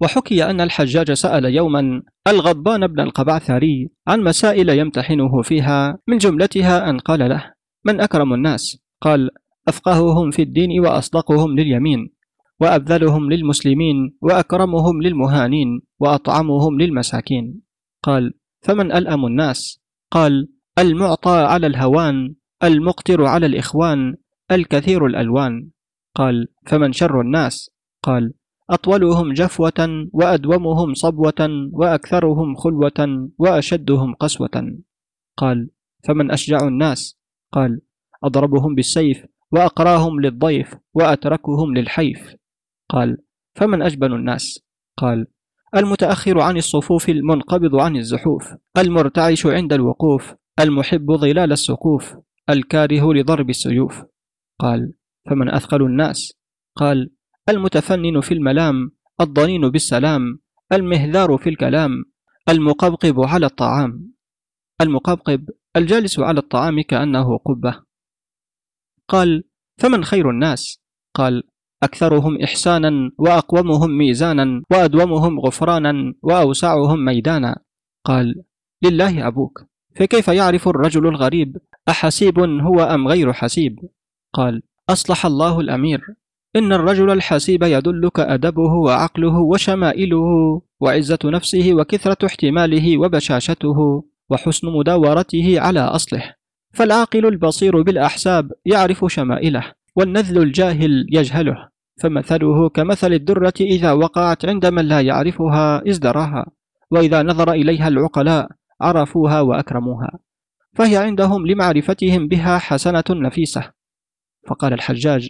وحكي أن الحجاج سأل يوما الغضبان بن القبعثري عن مسائل يمتحنه فيها من جملتها أن قال له من أكرم الناس؟ قال أفقههم في الدين وأصدقهم لليمين وأبذلهم للمسلمين وأكرمهم للمهانين وأطعمهم للمساكين قال فمن ألأم الناس؟ قال المعطى على الهوان المقتر على الإخوان الكثير الألوان قال فمن شر الناس؟ قال أطولهم جفوة وأدومهم صبوة وأكثرهم خلوة وأشدهم قسوة قال فمن أشجع الناس؟ قال أضربهم بالسيف وأقراهم للضيف وأتركهم للحيف قال فمن أجبن الناس؟ قال المتأخر عن الصفوف المنقبض عن الزحوف المرتعش عند الوقوف المحب ظلال السقوف الكاره لضرب السيوف. قال فمن أثقل الناس؟ قال المتفنن في الملام الضنين بالسلام المهذار في الكلام المقبقب على الطعام. المقبقب الجالس على الطعام كأنه قبة. قال فمن خير الناس؟ قال أكثرهم إحسانا وأقومهم ميزانا وأدومهم غفرانا وأوسعهم ميدانا. قال لله أبوك. فكيف يعرف الرجل الغريب؟ أحسيب هو أم غير حسيب قال أصلح الله الأمير. إن الرجل الحسيب يدلك أدبه وعقله وشمائله وعزة نفسه وكثرة احتماله وبشاشته وحسن مداورته على أصله. فالعاقل البصير بالأحساب يعرف شمائله والنذل الجاهل يجهله. فمثله كمثل الدرة إذا وقعت عند من لا يعرفها ازدراها وإذا نظر إليها العقلاء عرفوها وأكرموها فهي عندهم لمعرفتهم بها حسنة نفيسة. فقال الحجاج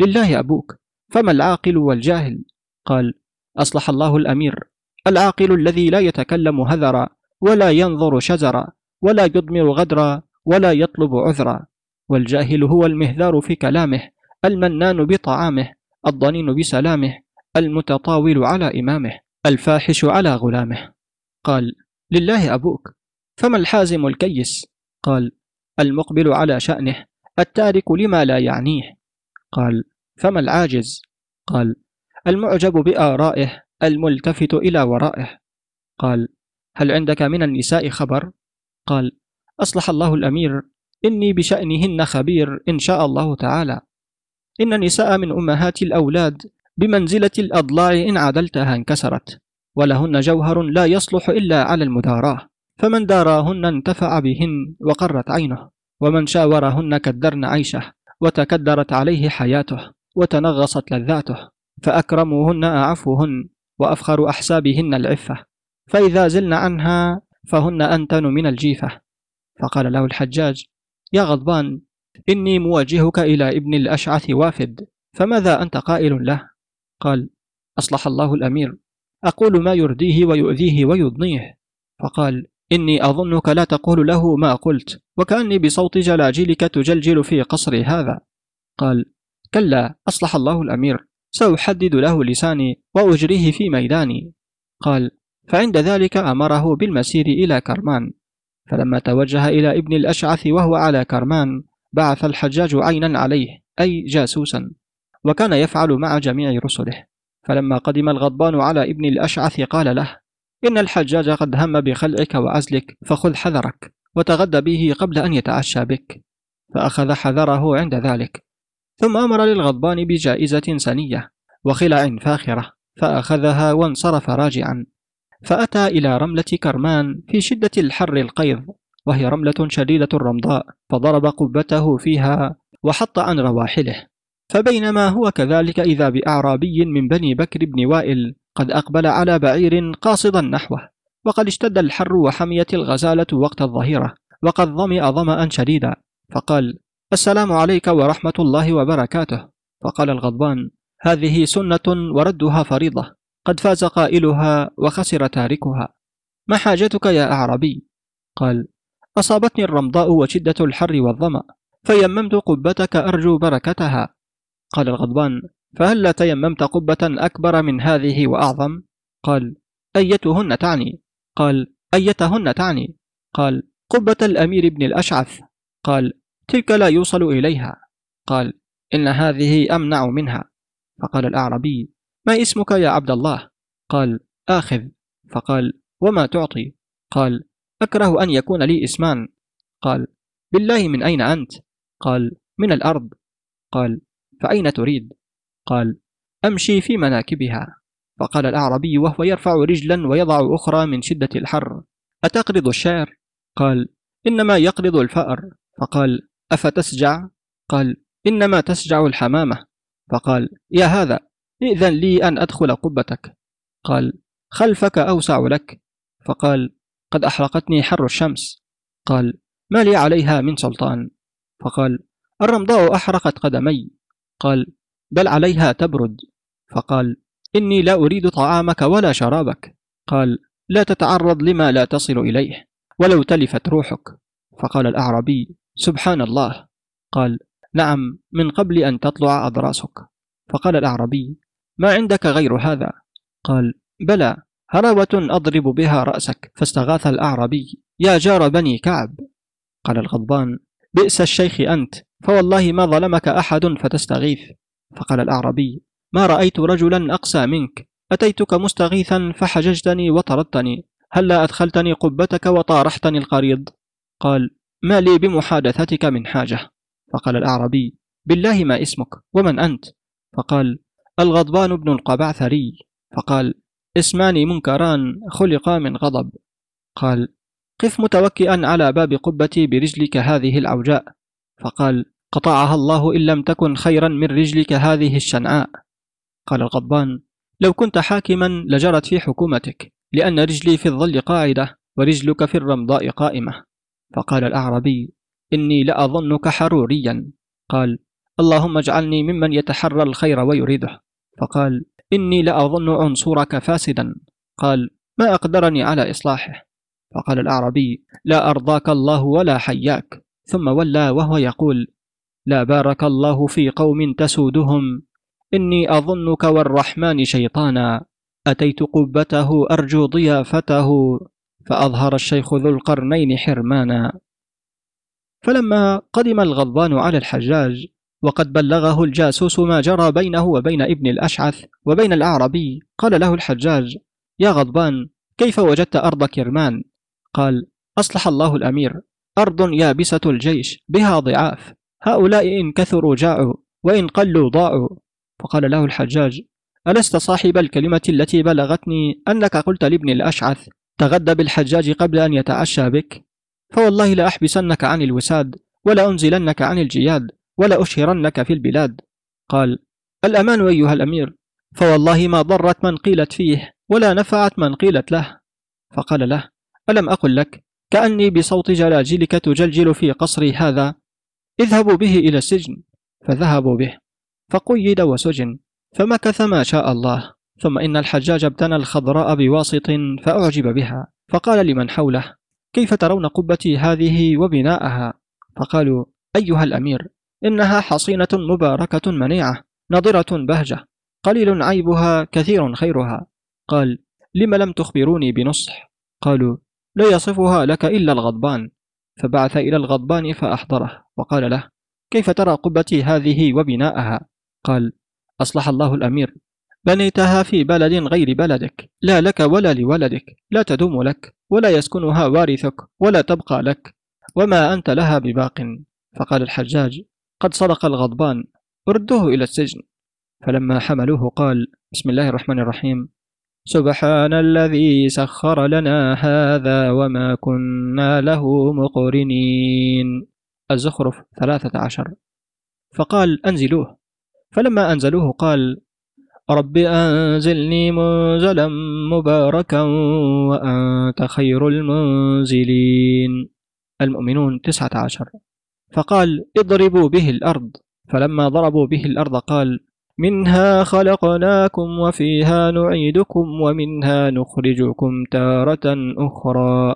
لله أبوك فما العاقل والجاهل؟ قال أصلح الله الأمير. العاقل الذي لا يتكلم هذرا ولا ينظر شزرا ولا يضمر غدرا ولا يطلب عذرا. والجاهل هو المهذار في كلامه المنان بطعامه الضنين بسلامه المتطاول على إمامه الفاحش على غلامه. قال لله أبوك فما الحازم الكيس؟ قال المقبل على شأنه التارك لما لا يعنيه. قال فما العاجز؟ قال المعجب بآرائه الملتفت إلى ورائه. قال هل عندك من النساء خبر؟ قال أصلح الله الأمير إني بشأنهن خبير إن شاء الله تعالى. إن النساء من أمهات الأولاد بمنزلة الأضلاع إن عدلتها انكسرت. ولهن جوهر لا يصلح إلا على المداراة. فمن داراهن انتفع بهن وقرت عينه ومن شاورهن كدرن عيشه وتكدرت عليه حياته وتنغصت لذاته فأكرموهن أعفوهن وأفخر أحسابهن العفة. فإذا زلن عنها فهن أنتن من الجيفة. فقال له الحجاج يا غضبان إني موجهك إلى ابن الأشعث وافد فماذا أنت قائل له؟ قال أصلح الله الأمير. أقول ما يرديه ويؤذيه ويضنيه. فقال إني أظنك لا تقول له ما قلت وكأني بصوت جلاجلك تجلجل في قصر هذا. قال كلا أصلح الله الأمير. سأحدد له لساني وأجريه في ميداني. قال فعند ذلك أمره بالمسير إلى كرمان. فلما توجه إلى ابن الأشعث وهو على كرمان بعث الحجاج عينا عليه أي جاسوسا وكان يفعل مع جميع رسله. فلما قدم الغضبان على ابن الأشعث قال له إن الحجاج قد هم بخلعك وعزلك فخذ حذرك وتغدى به قبل أن يتعشى بك. فأخذ حذره عند ذلك. ثم أمر للغضبان بجائزة سنية وخلع فاخرة فأخذها وانصرف راجعا. فأتى إلى رملة كرمان في شدة الحر القيظ وهي رملة شديدة الرمضاء فضرب قبته فيها وحط عن رواحله. فبينما هو كذلك إذا بأعرابي من بني بكر بن وائل قد أقبل على بعير قاصدا نحوه وقد اشتد الحر وحميت الغزالة وقت الظهيرة وقد ظمئ ظمأ شديدا فقال السلام عليك ورحمة الله وبركاته فقال الغضبان هذه سنة وردها فريضة قد فاز قائلها وخسر تاركها ما حاجتك يا أعربي؟ قال أصابتني الرمضاء وشدة الحر والظمأ فيممت قبتك أرجو بركتها قال الغضبان فهل لا تيممت قبة أكبر من هذه وأعظم؟ قال أيتهن تعني؟ قال أيتهن تعني؟ قال قبة الأمير بن الأشعث؟ قال تلك لا يوصل إليها؟ قال إن هذه أمنع منها؟ فقال الأعربي ما اسمك يا عبد الله؟ قال آخذ. فقال وما تعطي؟ قال أكره أن يكون لي اسمان؟ قال بالله من أين أنت؟ قال من الأرض؟ قال فأين تريد؟ قال أمشي في مناكبها. فقال الأعربي وهو يرفع رجلا ويضع أخرى من شدة الحر. أتقرض الشعر؟ قال إنما يقرض الفأر. فقال أفتسجع؟ قال إنما تسجع الحمامة. فقال يا هذا ائذن لي أن أدخل قبتك. قال خلفك أوسع لك. فقال قد أحرقتني حر الشمس. قال ما لي عليها من سلطان. فقال الرمضاء أحرقت قدمي. قال بل عليها تبرد. فقال إني لا أريد طعامك ولا شرابك. قال لا تتعرض لما لا تصل إليه ولو تلفت روحك. فقال الأعرابي سبحان الله. قال نعم من قبل أن تطلع أضراسك. فقال الأعرابي ما عندك غير هذا. قال بلى هراوة أضرب بها رأسك فاستغاث الأعرابي يا جار بني كعب. قال الغضبان بئس الشيخ أنت فوالله ما ظلمك أحد فتستغيث. فقال الأعرابي ما رأيت رجلا أقسى منك أتيتك مستغيثا فحججتني وطردتني هلا أدخلتني قبتك وطارحتني القريض؟ قال ما لي بمحادثتك من حاجة. فقال الأعرابي بالله ما اسمك ومن أنت؟ فقال الغضبان بن القبعثري. فقال اسمان منكران خلقا من غضب. قال قف متوكئا على باب قبتي برجلك هذه العوجاء فقال قطعها الله إن لم تكن خيرا من رجلك هذه الشنعاء قال الغضبان لو كنت حاكما لجرت في حكومتك لأن رجلي في الظل قاعدة ورجلك في الرمضاء قائمة. فقال الأعرابي إني لأظنك حروريا. قال اللهم اجعلني ممن يتحرى الخير ويريده. فقال إني لأظن عنصرك فاسدا. قال ما أقدرني على إصلاحه. فقال الأعرابي لا أرضاك الله ولا حياك. ثم ولى وهو يقول لا بارك الله في قوم تسودهم إني أظنك والرحمن شيطانا. أتيت قبته أرجو ضيافته فأظهر الشيخ ذو القرنين حرمانا. فلما قدم الغضبان على الحجاج وقد بلغه الجاسوس ما جرى بينه وبين ابن الأشعث وبين الأعربي قال له الحجاج يا غضبان كيف وجدت أرض كرمان؟ قال أصلح الله الأمير أرض يابسة الجيش بها ضعاف. هؤلاء إن كثروا جاعوا وإن قلوا ضاعوا. فقال له الحجاج ألست صاحب الكلمة التي بلغتني أنك قلت لابن الأشعث تغدى بالحجاج قبل أن يتعشى بك؟ فوالله لأحبسنك عن الوساد ولا أنزلنك عن الجياد ولا أشهرنك في البلاد. قال الأمان أيها الأمير فوالله ما ضرت من قيلت فيه ولا نفعت من قيلت له. فقال له ألم أقل لك؟ كأني بصوت جلاجلك تجلجل في قصري هذا. اذهبوا به إلى السجن. فذهبوا به. فقيد وسجن. فمكث ما شاء الله. ثم إن الحجاج ابتنى الخضراء بواسط فأعجب بها. فقال لمن حوله؟ كيف ترون قبتي هذه وبناءها؟ فقالوا أيها الأمير إنها حصينة مباركة منيعة نضرة بهجة قليل عيبها كثير خيرها. قال لم لم تخبروني بنصح؟ قالوا لا يصفها لك إلا الغضبان. فبعث إلى الغضبان فأحضره. وقال له كيف ترى قبتي هذه وبناءها؟ قال أصلح الله الأمير. بنيتها في بلد غير بلدك. لا لك ولا لولدك. لا تدوم لك ولا يسكنها وارثك ولا تبقى لك. وما أنت لها بباق. فقال الحجاج قد صدق الغضبان. ردوه إلى السجن. فلما حملوه قال بسم الله الرحمن الرحيم. سبحان الذي سخر لنا هذا وما كنا له مقرنين. الزخرف ثلاثة عشر. فقال أنزلوه. فلما أنزلوه قال رب أنزلني منزلا مباركا وأنت خير المنزلين. المؤمنون تسعة عشر. فقال اضربوا به الأرض. فلما ضربوا به الأرض قال منها خلقناكم وفيها نعيدكم ومنها نخرجكم تارة أخرى.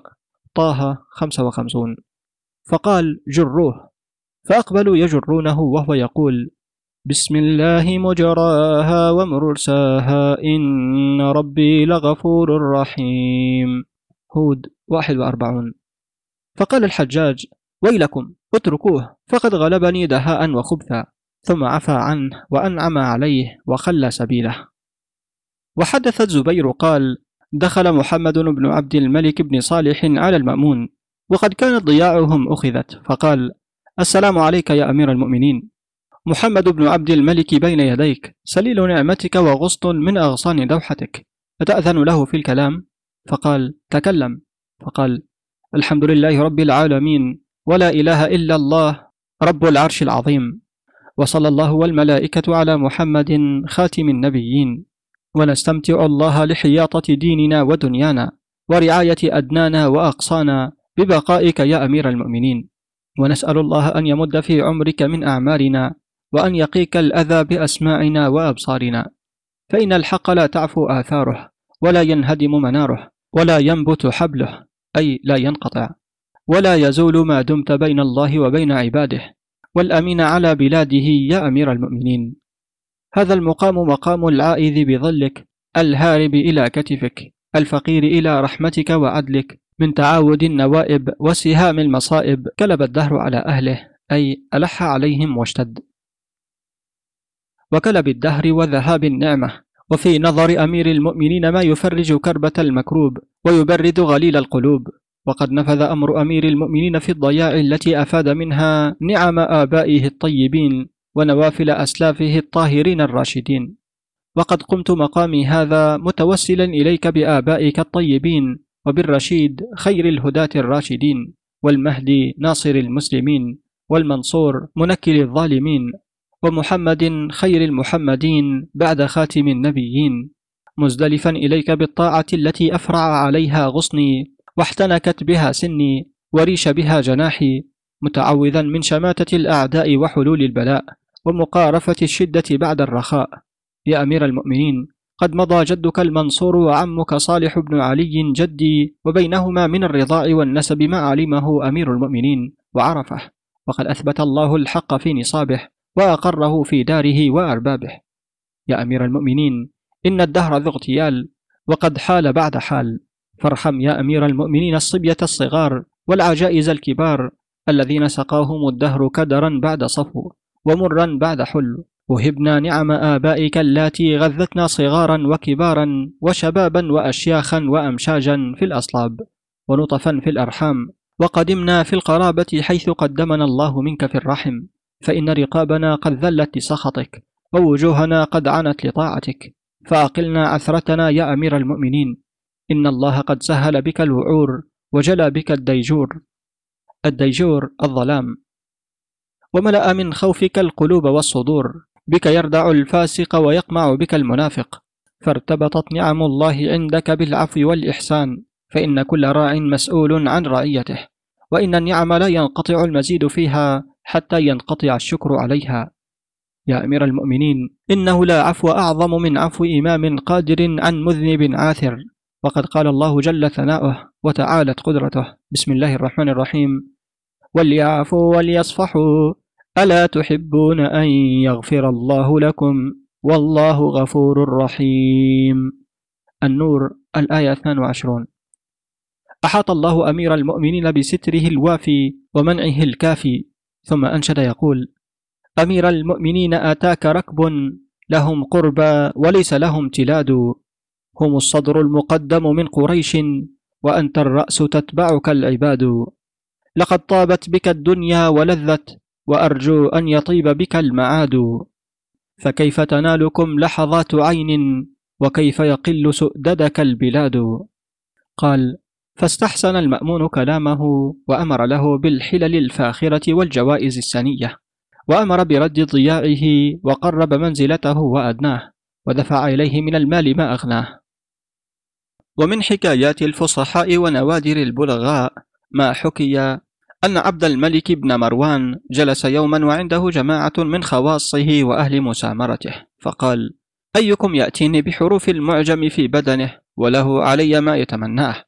طه خمسة وخمسون. فقال جروه فأقبلوا يجرونه وهو يقول بسم الله مجراها ومرساها إن ربي لغفور رحيم. هود واحد وأربعون. فقال الحجاج ويلكم اتركوه فقد غلبني دهاء وخبثا. ثم عفى عنه وأنعم عليه وخلى سبيله. وحدث الزبير قال دخل محمد بن عبد الملك بن صالح على المأمون وقد كانت ضياعهم أخذت فقال السلام عليك يا أمير المؤمنين. محمد بن عبد الملك بين يديك سليل نعمتك وغصت من أغصان دوحتك أتأذن له في الكلام؟ فقال تكلم. فقال الحمد لله رب العالمين ولا إله إلا الله رب العرش العظيم. وصلى الله والملائكة على محمد خاتم النبيين. ونستمتع الله لحياطة ديننا ودنيانا ورعاية أدنانا وأقصانا ببقائك يا أمير المؤمنين. ونسأل الله أن يمد في عمرك من أعمارنا وأن يقيك الأذى بأسماعنا وأبصارنا. فإن الحق لا تعفو آثاره ولا ينهدم مناره ولا ينبت حبله أي لا ينقطع. ولا يزول ما دمت بين الله وبين عباده. والأمين على بلاده يا أمير المؤمنين. هذا المقام مقام العائذ بظلك الهارب إلى كتفك الفقير إلى رحمتك وعدلك من تعاود النوائب وسهام المصائب كلب الدهر على أهله أي ألح عليهم واشتد. وكلب الدهر وذهاب النعمة وفي نظر أمير المؤمنين ما يفرج كربة المكروب ويبرد غليل القلوب. وقد نفذ أمر أمير المؤمنين في الضياع التي أفاد منها نعم آبائه الطيبين ونوافل أسلافه الطاهرين الراشدين. وقد قمت مقامي هذا متوسلا إليك بآبائك الطيبين وبالرشيد خير الهداة الراشدين والمهدي ناصر المسلمين والمنصور منكل الظالمين ومحمد خير المحمدين بعد خاتم النبيين. مزدلفا إليك بالطاعة التي أفرع عليها غصني واحتنكت بها سني وريش بها جناحي متعوذا من شماتة الأعداء وحلول البلاء ومقارفة الشدة بعد الرخاء. يا أمير المؤمنين قد مضى جدك المنصور وعمك صالح بن علي جدي وبينهما من الرضاع والنسب ما علمه أمير المؤمنين وعرفه. وقد أثبت الله الحق في نصابه وأقره في داره وأربابه. يا أمير المؤمنين إن الدهر ذو اغتيال وقد حال بعد حال. فارحم يا أمير المؤمنين الصبية الصغار والعجائز الكبار الذين سقاهم الدهر كدرا بعد صفو ومرا بعد حل وهبنا نعم آبائك اللاتي غذتنا صغارا وكبارا وشبابا وأشياخا وأمشاجا في الأصلاب ونطفا في الأرحام. وقدمنا في القرابة حيث قدمنا الله منك في الرحم. فإن رقابنا قد ذلت لسخطك ووجوهنا قد عنت لطاعتك. فأقلنا عثرتنا يا أمير المؤمنين. إن الله قد سهل بك الوعور وجلى بك الديجور. الديجور الظلام. وملأ من خوفك القلوب والصدور. بك يردع الفاسق ويقمع بك المنافق. فارتبطت نعم الله عندك بالعفو والإحسان. فإن كل راع مسؤول عن رعيته. وإن النعم لا ينقطع المزيد فيها حتى ينقطع الشكر عليها. يا أمير المؤمنين إنه لا عفو أعظم من عفو إمام قادر عن مذنب عاثر. وقد قال الله جل ثناؤه وتعالت قدرته. بسم الله الرحمن الرحيم. وليعفوا وليصفحوا ألا تحبون أن يغفر الله لكم؟ والله غفور رحيم. النور الآية 22 أحاط الله أمير المؤمنين بستره الوافي ومنعه الكافي. ثم أنشد يقول أمير المؤمنين آتاك ركب لهم قربى وليس لهم تلاد. هم الصدر المقدم من قريش وأنت الرأس تتبعك العباد. لقد طابت بك الدنيا ولذت وأرجو أن يطيب بك المعاد. فكيف تنالكم لحظات عين وكيف يقل سؤددك البلاد؟ قال فاستحسن المأمون كلامه وأمر له بالحلل الفاخرة والجوائز السنية وأمر برد ضياعه وقرب منزلته وأدناه ودفع إليه من المال ما أغناه. ومن حكايات الفصحاء ونوادر البلغاء ما حكي أن عبد الملك بن مروان جلس يوما وعنده جماعة من خواصه وأهل مسامرته فقال أيكم يأتيني بحروف المعجم في بدنه وله علي ما يتمناه.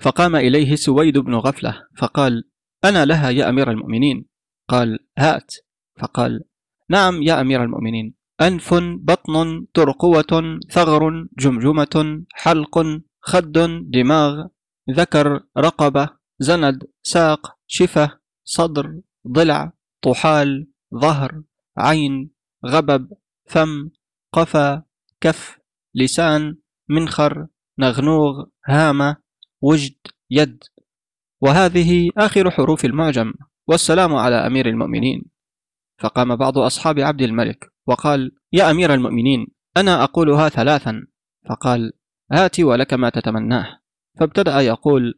فقام إليه سويد بن غفلة فقال أنا لها يا أمير المؤمنين. قال هات. فقال نعم يا أمير المؤمنين أنف بطن ترقوة ثغر جمجمة حلق خد دماغ ذكر رقبة زند ساق شفة صدر ضلع طحال ظهر عين غبب فم قفا كف لسان منخر نغنوغ هامة وجد يد. وهذه آخر حروف المعجم. والسلام على أمير المؤمنين. فقام بعض أصحاب عبد الملك وقال يا أمير المؤمنين أنا أقولها ثلاثا. فقال هات ولك ما تتمناه. فابتدأ يقول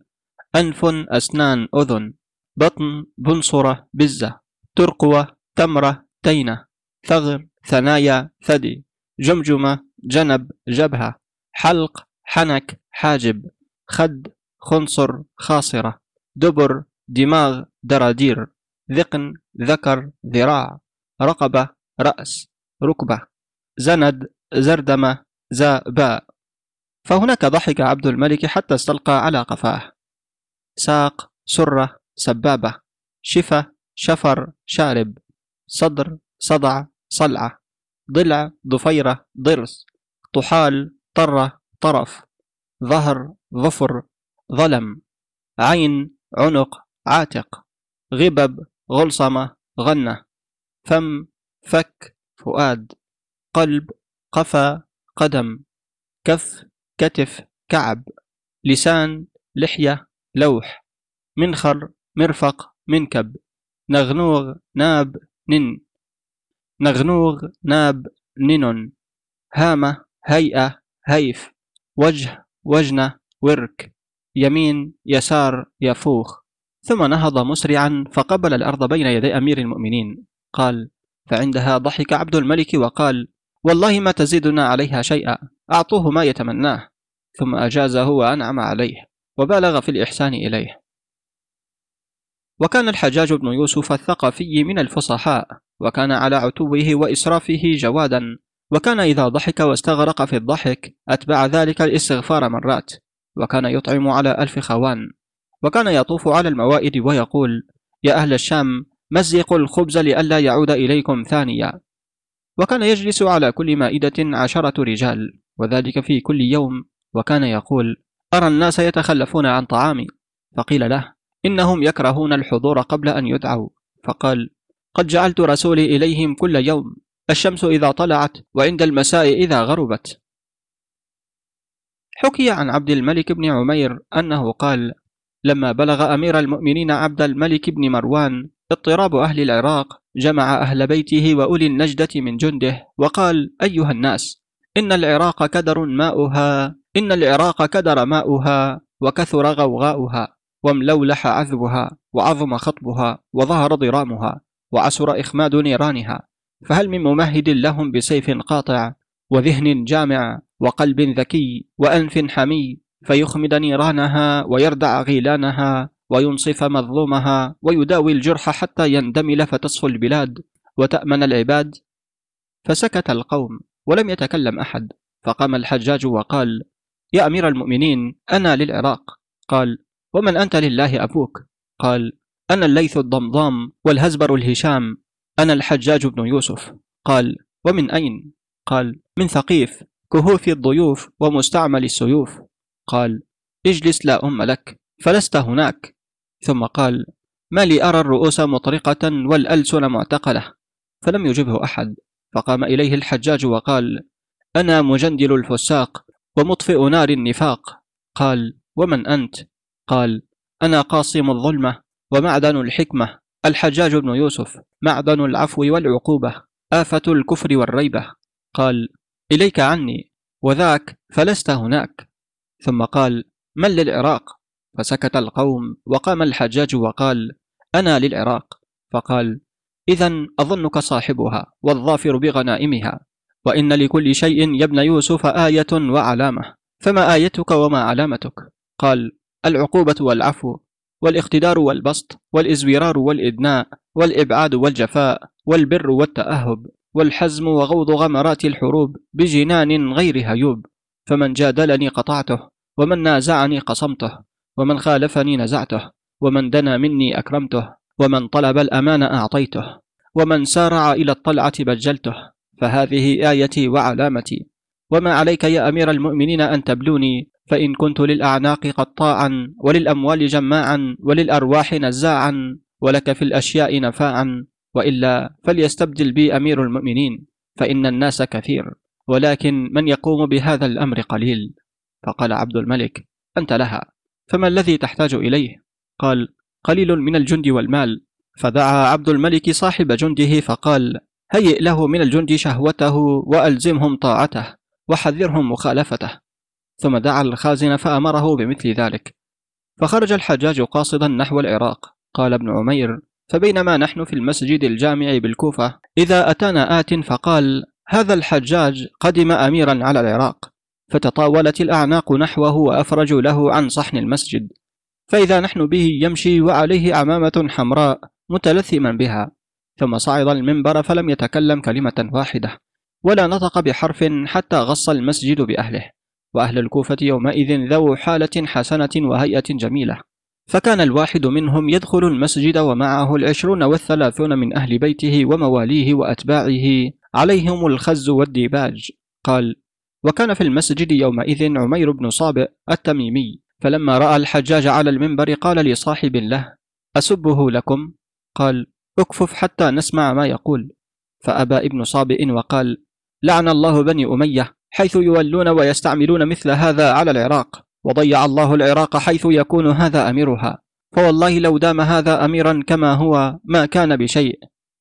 أنف أسنان أذن بطن بنصرة بزة ترقوة تمرة تينة ثغر ثنايا ثدي جمجمة جنب جبهة حلق حنك حاجب خد خنصر خاصرة دبر دماغ درادير ذقن ذكر ذراع رقبة رأس ركبة زند زردمة زاء باء فهناك ضحك عبد الملك حتى استلقى على قفاه ساق سرة سبابة شفة شفر شارب صدر صدع صلعة ضلع ضفيرة ضرس طحال طرة طرف ظهر ظفر ظلم عين عنق عاتق غبب غلصمة غنة فم فك فؤاد قلب قفا قدم كف كتف كعب لسان لحية لوح منخر مرفق منكب نغنوغ ناب نن نغنوغ ناب نن هامة هيئة هيف وجه وجنة ورك يمين يسار يفوخ. ثم نهض مسرعا فقبل الأرض بين يدي أمير المؤمنين. قال فعندها ضحك عبد الملك وقال والله ما تزيدنا عليها شيئا. أعطوه ما يتمناه ثم أجازه وأنعم عليه وبالغ في الإحسان إليه. وكان الحجاج بن يوسف الثقفي من الفصحاء وكان على عتوه وإسرافه جوادا وكان إذا ضحك واستغرق في الضحك أتبع ذلك الإستغفار مرات وكان يطعم على ألف خوان وكان يطوف على الموائد ويقول يا أهل الشام مزقوا الخبز لئلا يعود إليكم ثانيا. وكان يجلس على كل مائدة عشرة رجال وذلك في كل يوم. وكان يقول أرى الناس يتخلفون عن طعامي. فقيل له إنهم يكرهون الحضور قبل أن يدعوا. فقال قد جعلت رسولي إليهم كل يوم. الشمس إذا طلعت وعند المساء إذا غربت. حكي عن عبد الملك بن عمير أنه قال لما بلغ أمير المؤمنين عبد الملك بن مروان اضطراب أهل العراق جمع أهل بيته وأولي النجدة من جنده وقال أيها الناس إن العراق كدر ماؤها إن العراق كدر ماؤها وكثر غوغاؤها واملولح عذبها وعظم خطبها وظهر ضرامها وعسر إخماد نيرانها فهل من ممهد لهم بسيف قاطع وذهن جامع وقلب ذكي وأنف حمي فيخمد نيرانها ويردع غيلانها وينصف مظلومها ويداوي الجرح حتى يندمل فتصفو البلاد وتأمن العباد. فسكت القوم ولم يتكلم أحد فقام الحجاج وقال يا أمير المؤمنين أنا للعراق. قال ومن أنت لله أبوك؟ قال أنا الليث الضمضام والهزبر الهشام أنا الحجاج بن يوسف. قال ومن أين؟ قال من ثقيف كهوف الضيوف ومستعمل السيوف. قال اجلس لا أم لك فلست هناك. ثم قال ما لي أرى الرؤوس مطرقة والألسن معتقلة. فلم يجبه أحد فقام إليه الحجاج وقال أنا مجندل الفساق ومطفئ نار النفاق. قال ومن أنت؟ قال أنا قاصم الظلمة ومعدن الحكمة الحجاج بن يوسف معدن العفو والعقوبة آفة الكفر والريبة. قال إليك عني وذاك فلست هناك. ثم قال من للعراق؟ فسكت القوم وقام الحجاج وقال أنا للعراق. فقال إذا أظنك صاحبها والظافر بغنائمها وإن لكل شيء يا ابن يوسف آية وعلامة فما آيتك وما علامتك؟ قال العقوبة والعفو والاقتدار والبسط والإزورار والإدناء والإبعاد والجفاء والبر والتأهب والحزم وغوض غمرات الحروب بجنان غير هيوب فمن جادلني قطعته ومن نازعني قصمته ومن خالفني نزعته ومن دنا مني أكرمته ومن طلب الأمان أعطيته ومن سارع إلى الطلعة بجلته فهذه آيتي وعلامتي. وما عليك يا أمير المؤمنين أن تبلوني؟ فإن كنت للأعناق قطاعا وللأموال جماعا وللأرواح نزاعا ولك في الأشياء نفاعا وإلا فليستبدل بي أمير المؤمنين فإن الناس كثير ولكن من يقوم بهذا الأمر قليل. فقال عبد الملك أنت لها. فما الذي تحتاج إليه؟ قال قليل من الجند والمال. فدعا عبد الملك صاحب جنده فقال هيئ له من الجند شهوته وألزمهم طاعته وحذرهم مخالفته. ثم دعا الخازن فأمره بمثل ذلك. فخرج الحجاج قاصدا نحو العراق. قال ابن عمير فبينما نحن في المسجد الجامع بالكوفة إذا أتانا آت فقال هذا الحجاج قدم أميرا على العراق. فتطاولت الأعناق نحوه وأفرجوا له عن صحن المسجد. فإذا نحن به يمشي وعليه عمامة حمراء متلثما بها ثم صعد المنبر فلم يتكلم كلمة واحدة ولا نطق بحرف حتى غص المسجد بأهله. وأهل الكوفة يومئذ ذو حالة حسنة وهيئة جميلة. فكان الواحد منهم يدخل المسجد ومعه العشرون والثلاثون من أهل بيته ومواليه وأتباعه عليهم الخز والديباج. قال وكان في المسجد يومئذ عمير بن صابئ التميمي فلما رأى الحجاج على المنبر قال لصاحب له أسبه لكم؟ قال اكفف حتى نسمع ما يقول. فأبى ابن صابئ وقال لعن الله بني أمية حيث يولون ويستعملون مثل هذا على العراق وضيع الله العراق حيث يكون هذا أميرها فوالله لو دام هذا أميرا كما هو ما كان بشيء.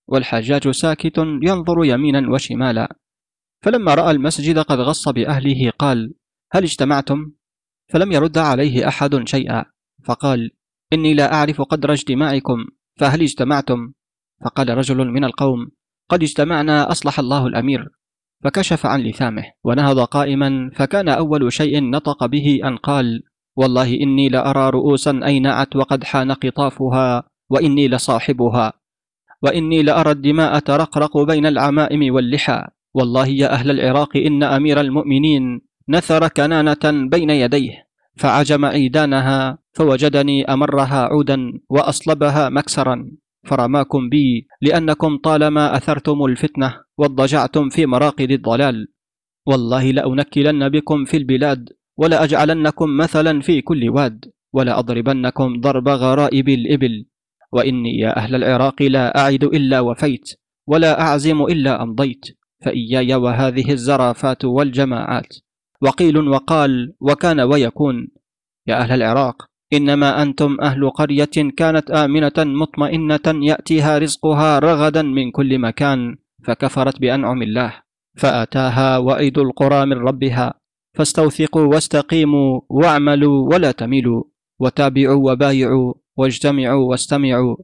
والحجاج ساكت ينظر يمينا وشمالا فلما رأى المسجد قد غص بأهله قال هل اجتمعتم؟ فلم يرد عليه أحد شيئا فقال إني لا أعرف قدر اجتماعكم فهل اجتمعتم؟ فقال رجل من القوم قد اجتمعنا أصلح الله الأمير فكشف عن لثامه ونهض قائما فكان أول شيء نطق به أن قال والله إني لأرى رؤوسا أينعت وقد حان قطافها وإني لصاحبها وإني لأرى الدماء ترقرق بين العمائم واللحى والله يا أهل العراق إن أمير المؤمنين نثر كنانة بين يديه فعجم عيدانها فوجدني أمرها عودا وأصلبها مكسرا فرماكم بي لأنكم طالما أثرتم الفتنة واضجعتم في مراقد الضلال. والله لأنكلن بكم في البلاد ولأجعلنكم مثلا في كل واد ولأضربنكم ضرب غرائب الإبل. وإني يا أهل العراق لا أعد إلا وفيت ولا أعزم إلا أمضيت. فإياي وهذه الزرافات والجماعات. وقيل وقال وكان ويكون. يا أهل العراق إنما أنتم أهل قرية كانت آمنة مطمئنة يأتيها رزقها رغدا من كل مكان فكفرت بأنعم الله فأتاها وعيد القرى من ربها فاستوثقوا واستقيموا واعملوا ولا تميلوا وتابعوا وبايعوا واجتمعوا واستمعوا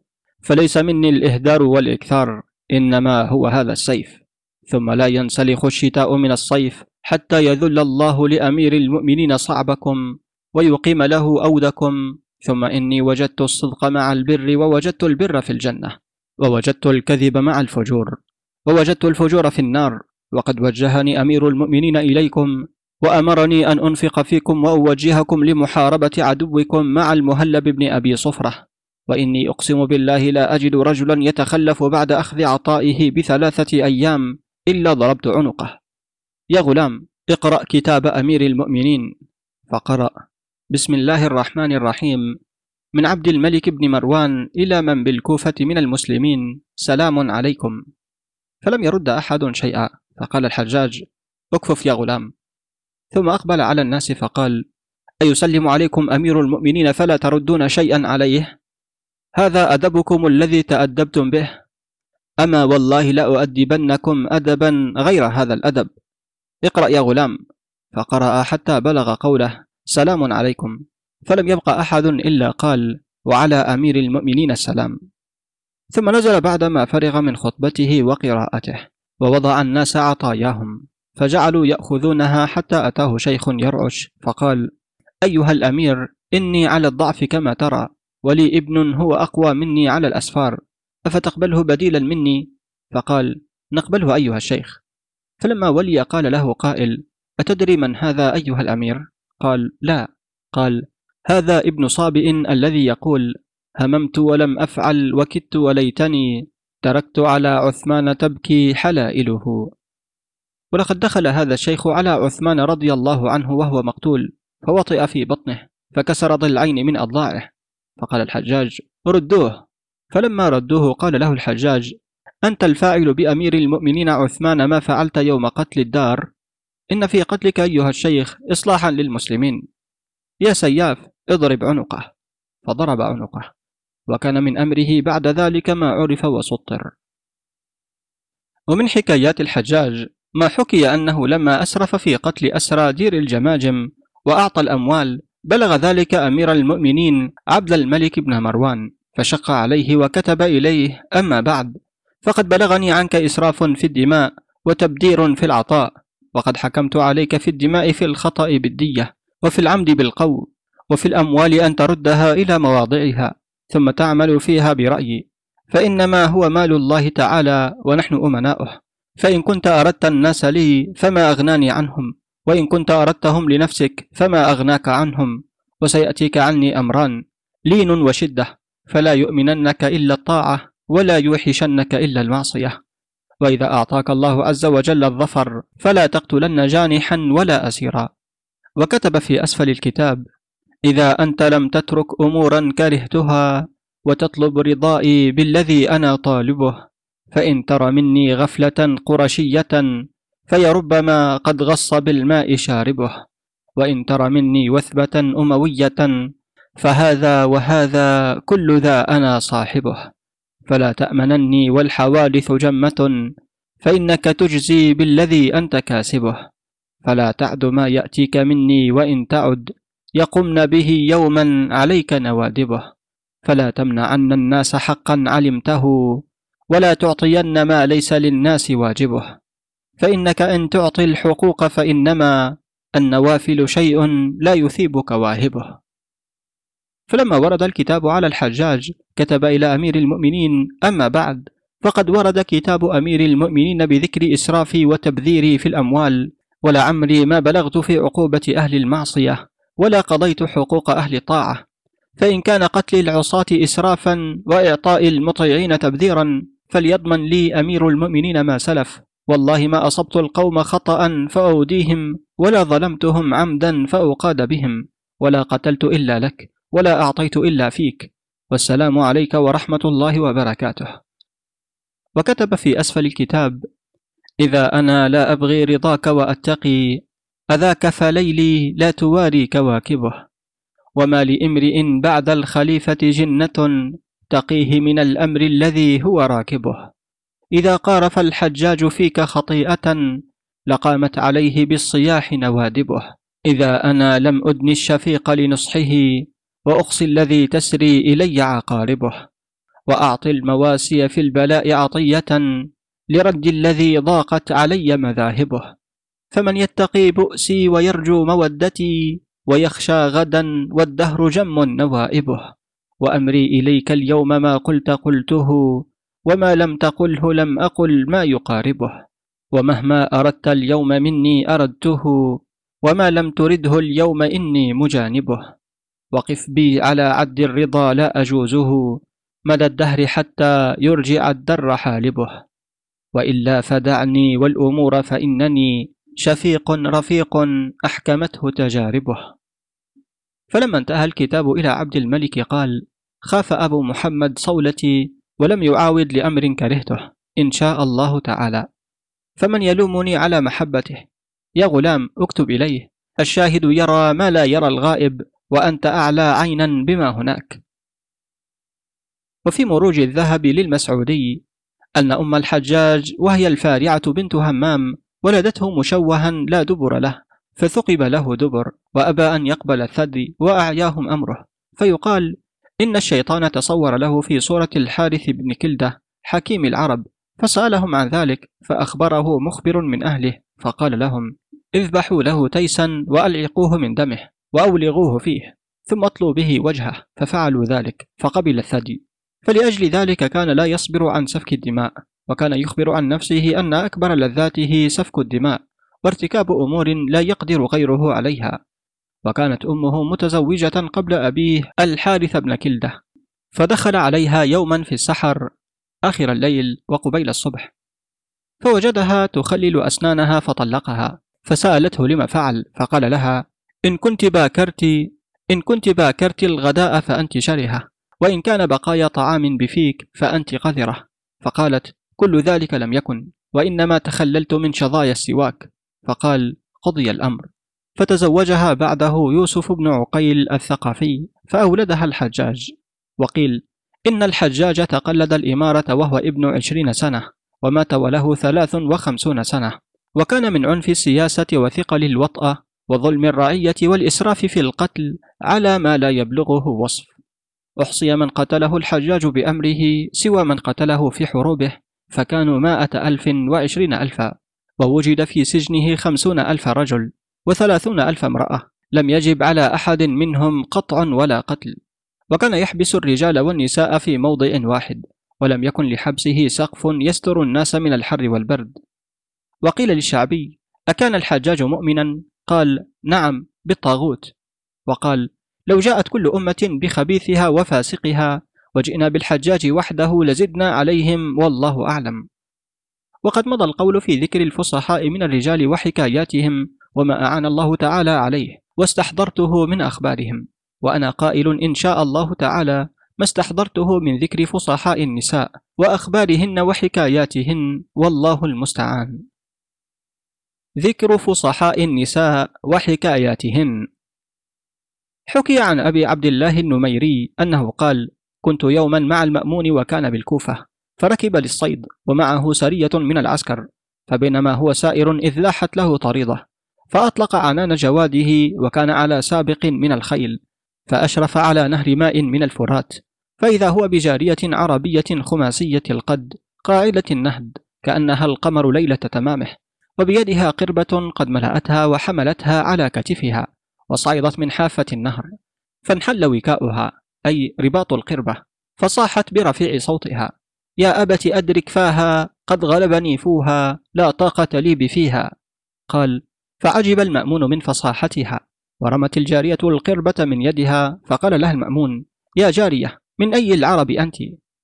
فليس مني الإهدار والإكثار إنما هو هذا السيف. ثم لا ينسلخ الشتاء من الصيف حتى يذل الله لأمير المؤمنين صعبكم ويقيم له أودكم. ثم إني وجدت الصدق مع البر ووجدت البر في الجنة ووجدت الكذب مع الفجور ووجدت الفجور في النار. وقد وجهني أمير المؤمنين إليكم وأمرني أن أنفق فيكم وأوجهكم لمحاربة عدوكم مع المهلب بن أبي صفرة. وإني أقسم بالله لا أجد رجلا يتخلف بعد أخذ عطائه بثلاثة أيام. إلا ضربت عنقه. يا غلام اقرأ كتاب أمير المؤمنين. فقرأ. بسم الله الرحمن الرحيم. من عبد الملك بن مروان إلى من بالكوفة من المسلمين. سلام عليكم. فلم يرد أحد شيئا. فقال الحجاج اكفف يا غلام. ثم أقبل على الناس فقال أيسلم عليكم أمير المؤمنين فلا تردون شيئا عليه؟ هذا أدبكم الذي تأدبتم به. أما والله لأؤدبنكم أدبا غير هذا الأدب. اقرأ يا غلام. فقرأ حتى بلغ قوله سلام عليكم. فلم يبق أحد إلا قال وعلى أمير المؤمنين السلام. ثم نزل بعدما فرغ من خطبته وقراءته ووضع الناس عطاياهم فجعلوا يأخذونها حتى أتاه شيخ يرعش فقال أيها الأمير إني على الضعف كما ترى ولي ابن هو أقوى مني على الأسفار. أفتقبله بديلا مني؟ فقال نقبله أيها الشيخ. فلما ولي قال له قائل أتدري من هذا أيها الأمير؟ قال لا. قال هذا ابن صابئ الذي يقول هممت ولم أفعل وكدت وليتني تركت على عثمان تبكي حلائله. ولقد دخل هذا الشيخ على عثمان رضي الله عنه وهو مقتول فوطئ في بطنه فكسر ضلعين من أضلاعه. فقال الحجاج ردوه. فلما ردوه قال له الحجاج أنت الفاعل بأمير المؤمنين عثمان ما فعلت يوم قتل الدار؟ إن في قتلك أيها الشيخ إصلاحا للمسلمين. يا سياف اضرب عنقه. فضرب عنقه. وكان من أمره بعد ذلك ما عرف وسطر. ومن حكايات الحجاج ما حكي أنه لما أسرف في قتل أسرى دير الجماجم وأعطى الأموال بلغ ذلك أمير المؤمنين عبد الملك بن مروان. فشق عليه وكتب إليه أما بعد فقد بلغني عنك إسراف في الدماء وتبدير في العطاء وقد حكمت عليك في الدماء في الخطأ بالدية وفي العمد بالقول وفي الأموال أن تردها إلى مواضعها ثم تعمل فيها برأيي فإنما هو مال الله تعالى ونحن أمناؤه فإن كنت أردت الناس لي فما أغناني عنهم وإن كنت أردتهم لنفسك فما أغناك عنهم وسيأتيك عني أمران لين وشدة. فلا يؤمننك إلا الطاعة ولا يوحشنك إلا المعصية. وإذا أعطاك الله عز وجل الظفر فلا تقتلن جانحا ولا أسيرا. وكتب في أسفل الكتاب إذا أنت لم تترك أمورا كرهتها وتطلب رضائي بالذي أنا طالبه فإن تر مني غفلة قرشية فيربما قد غص بالماء شاربه. وإن تر مني وثبة أموية فهذا وهذا كل ذا أنا صاحبه. فلا تأمنني والحوادث جمة فإنك تجزي بالذي أنت كاسبه. فلا تعد ما يأتيك مني وإن تعد يقمن به يوما عليك نوادبه. فلا تمنعن الناس حقا علمته ولا تعطين ما ليس للناس واجبه. فإنك إن تعطي الحقوق فإنما النوافل شيء لا يثيبك واهبه فلما ورد الكتاب على الحجاج كتب إلى أمير المؤمنين أما بعد فقد ورد كتاب أمير المؤمنين بذكر إسرافي وتبذيري في الأموال ولعمري ما بلغت في عقوبة أهل المعصية ولا قضيت حقوق أهل الطاعة فإن كان قتل العصاة إسرافا وإعطاء المطيعين تبذيرا فليضمن لي أمير المؤمنين ما سلف. والله ما أصبت القوم خطأ فأوديهم ولا ظلمتهم عمدا فأقاد بهم. ولا قتلت إلا لك. ولا أعطيت إلا فيك. والسلام عليك ورحمة الله وبركاته. وكتب في أسفل الكتاب إذا أنا لا أبغي رضاك وأتقي أذاك فليلي لا تواري كواكبه. وما لإمرئ بعد الخليفة جنة تقيه من الأمر الذي هو راكبه. إذا قارف الحجاج فيك خطيئة لقامت عليه بالصياح نوادبه. إذا أنا لم أدن الشفيق لنصحه وأقصي الذي تسري إلي عقاربه وأعطي المواسي في البلاء عطية لرد الذي ضاقت علي مذاهبه. فمن يتقي بؤسي ويرجو مودتي ويخشى غدا والدهر جم نوائبه. وأمري إليك اليوم ما قلت قلته وما لم تقله لم أقل ما يقاربه. ومهما أردت اليوم مني أردته وما لم ترده اليوم إني مجانبه. وقف بي على عد الرضا لا أجوزه. مدى الدهر حتى يرجع الدر حالبه. وإلا فدعني والأمور فإنني شفيق رفيق أحكمته تجاربه. فلما انتهى الكتاب إلى عبد الملك قال خاف أبو محمد صولتي ولم يعاود لأمر كرهته. إن شاء الله تعالى. فمن يلومني على محبته. يا غلام اكتب إليه. الشاهد يرى ما لا يرى الغائب. وأنت أعلى عينا بما هناك. وفي مروج الذهب للمسعودي أن أم الحجاج وهي الفارعة بنت همام ولدته مشوها لا دبر له فثقب له دبر وأبى أن يقبل الثدي وأعياهم أمره. فيقال إن الشيطان تصور له في صورة الحارث بن كلدة حكيم العرب فسألهم عن ذلك فأخبره مخبر من أهله فقال لهم اذبحوا له تيسا وألعقوه من دمه. وأولغوه فيه ثم أطلوا به وجهه ففعلوا ذلك فقبل الثدي. فلأجل ذلك كان لا يصبر عن سفك الدماء وكان يخبر عن نفسه أن أكبر لذاته سفك الدماء وارتكاب أمور لا يقدر غيره عليها. وكانت أمه متزوجة قبل أبيه الحارث بن كلدة فدخل عليها يوما في السحر آخر الليل وقبيل الصبح. فوجدها تخلل أسنانها فطلقها فسألته لما فعل فقال لها إن كنت باكرت إن كنت باكرت الغداء فأنت شرهة وإن كان بقايا طعام بفيك فأنت قذرة. فقالت كل ذلك لم يكن وإنما تخللت من شظايا السواك. فقال قضي الأمر. فتزوجها بعده يوسف بن عقيل الثقفي فأولدها الحجاج. وقيل إن الحجاج تقلد الإمارة وهو ابن عشرين سنة ومات وله ثلاث وخمسون سنة. وكان من عنف السياسة وثقل الوطأة وظلم الرعية والإسراف في القتل على ما لا يبلغه وصف. أحصي من قتله الحجاج بأمره سوى من قتله في حروبه فكانوا مائة ألف وعشرين ألفا ووجد في سجنه خمسون ألف رجل وثلاثون ألف امرأة. لم يجب على أحد منهم قطع ولا قتل. وكان يحبس الرجال والنساء في موضع واحد ولم يكن لحبسه سقف يستر الناس من الحر والبرد. وقيل للشعبي أكان الحجاج مؤمنا؟ قال نعم بالطاغوت وقال لو جاءت كل أمة بخبيثها وفاسقها وجئنا بالحجاج وحده لزدنا عليهم والله أعلم. وقد مضى القول في ذكر الفصحاء من الرجال وحكاياتهم وما أعان الله تعالى عليه واستحضرته من أخبارهم وأنا قائل إن شاء الله تعالى ما استحضرته من ذكر فصحاء النساء وأخبارهن وحكاياتهن والله المستعان. ذكر فصحاء النساء وحكاياتهن. حكي عن أبي عبد الله النميري أنه قال كنت يوما مع المأمون وكان بالكوفة فركب للصيد ومعه سرية من العسكر فبينما هو سائر إذ لاحت له طريضة فأطلق عنان جواده وكان على سابق من الخيل فأشرف على نهر ماء من الفرات فإذا هو بجارية عربية خماسية القد قاعدة النهد كأنها القمر ليلة تمامه وبيدها قربة قد ملأتها وحملتها على كتفها وصعدت من حافة النهر فانحل وكاؤها أي رباط القربة فصاحت برفيع صوتها يا أبت أدرك فاها قد غلبني فوها لا طاقة لي بفيها قال فعجب المأمون من فصاحتها ورمت الجارية القربة من يدها فقال لها المأمون يا جارية من أي العرب أنت؟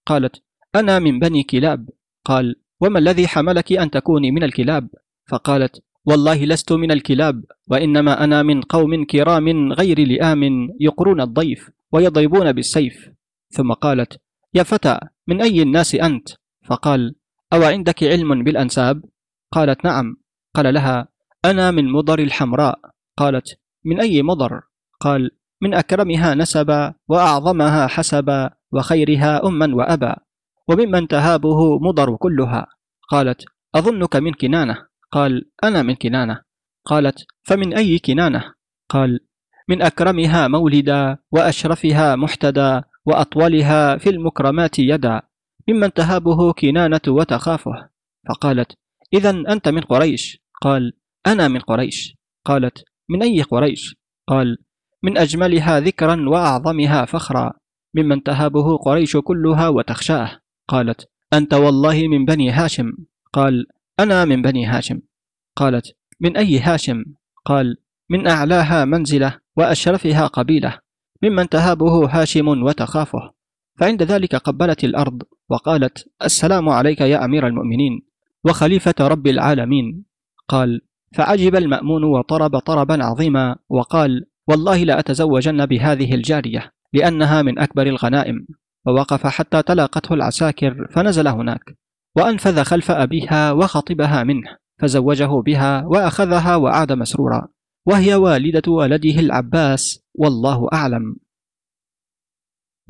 قالت أنا من بني كلاب قال وما الذي حملك أن تكوني من الكلاب؟ فقالت والله لست من الكلاب وإنما أنا من قوم كرام غير لئام يقرون الضيف ويضربون بالسيف ثم قالت يا فتى من أي الناس أنت؟ فقال أو عندك علم بالأنساب؟ قالت نعم قال لها أنا من مضر الحمراء قالت من أي مضر؟ قال من أكرمها نسبا وأعظمها حسبا وخيرها أما وأبا وممن تهابه مضر كلها قالت أظنك من كنانة قال أنا من كنانة. قالت فمن أي كنانة؟ قال من أكرمها مولدا وأشرفها محتدى وأطولها في المكرمات يدا ممن تهابه كنانة وتخافه. فقالت إذا أنت من قريش؟ قال أنا من قريش. قالت من أي قريش؟ قال من أجملها ذكرا وأعظمها فخرا ممن تهابه قريش كلها وتخشاه. قالت أنت والله من بني هاشم. قال أنا من بني هاشم. قالت من أي هاشم؟ قال من أعلاها منزلة وأشرفها قبيلة ممن تهابه هاشم وتخافه. فعند ذلك قبلت الأرض وقالت السلام عليك يا أمير المؤمنين وخليفة رب العالمين. قال فعجب المأمون وطرب طربا عظيما وقال والله لا أتزوجن بهذه الجارية لأنها من أكبر الغنائم. ووقف حتى تلاقته العساكر فنزل هناك. وأنفذ خلف أبيها وخطبها منه فزوجه بها وأخذها وعاد مسرورا وهي والدة ولده العباس والله أعلم.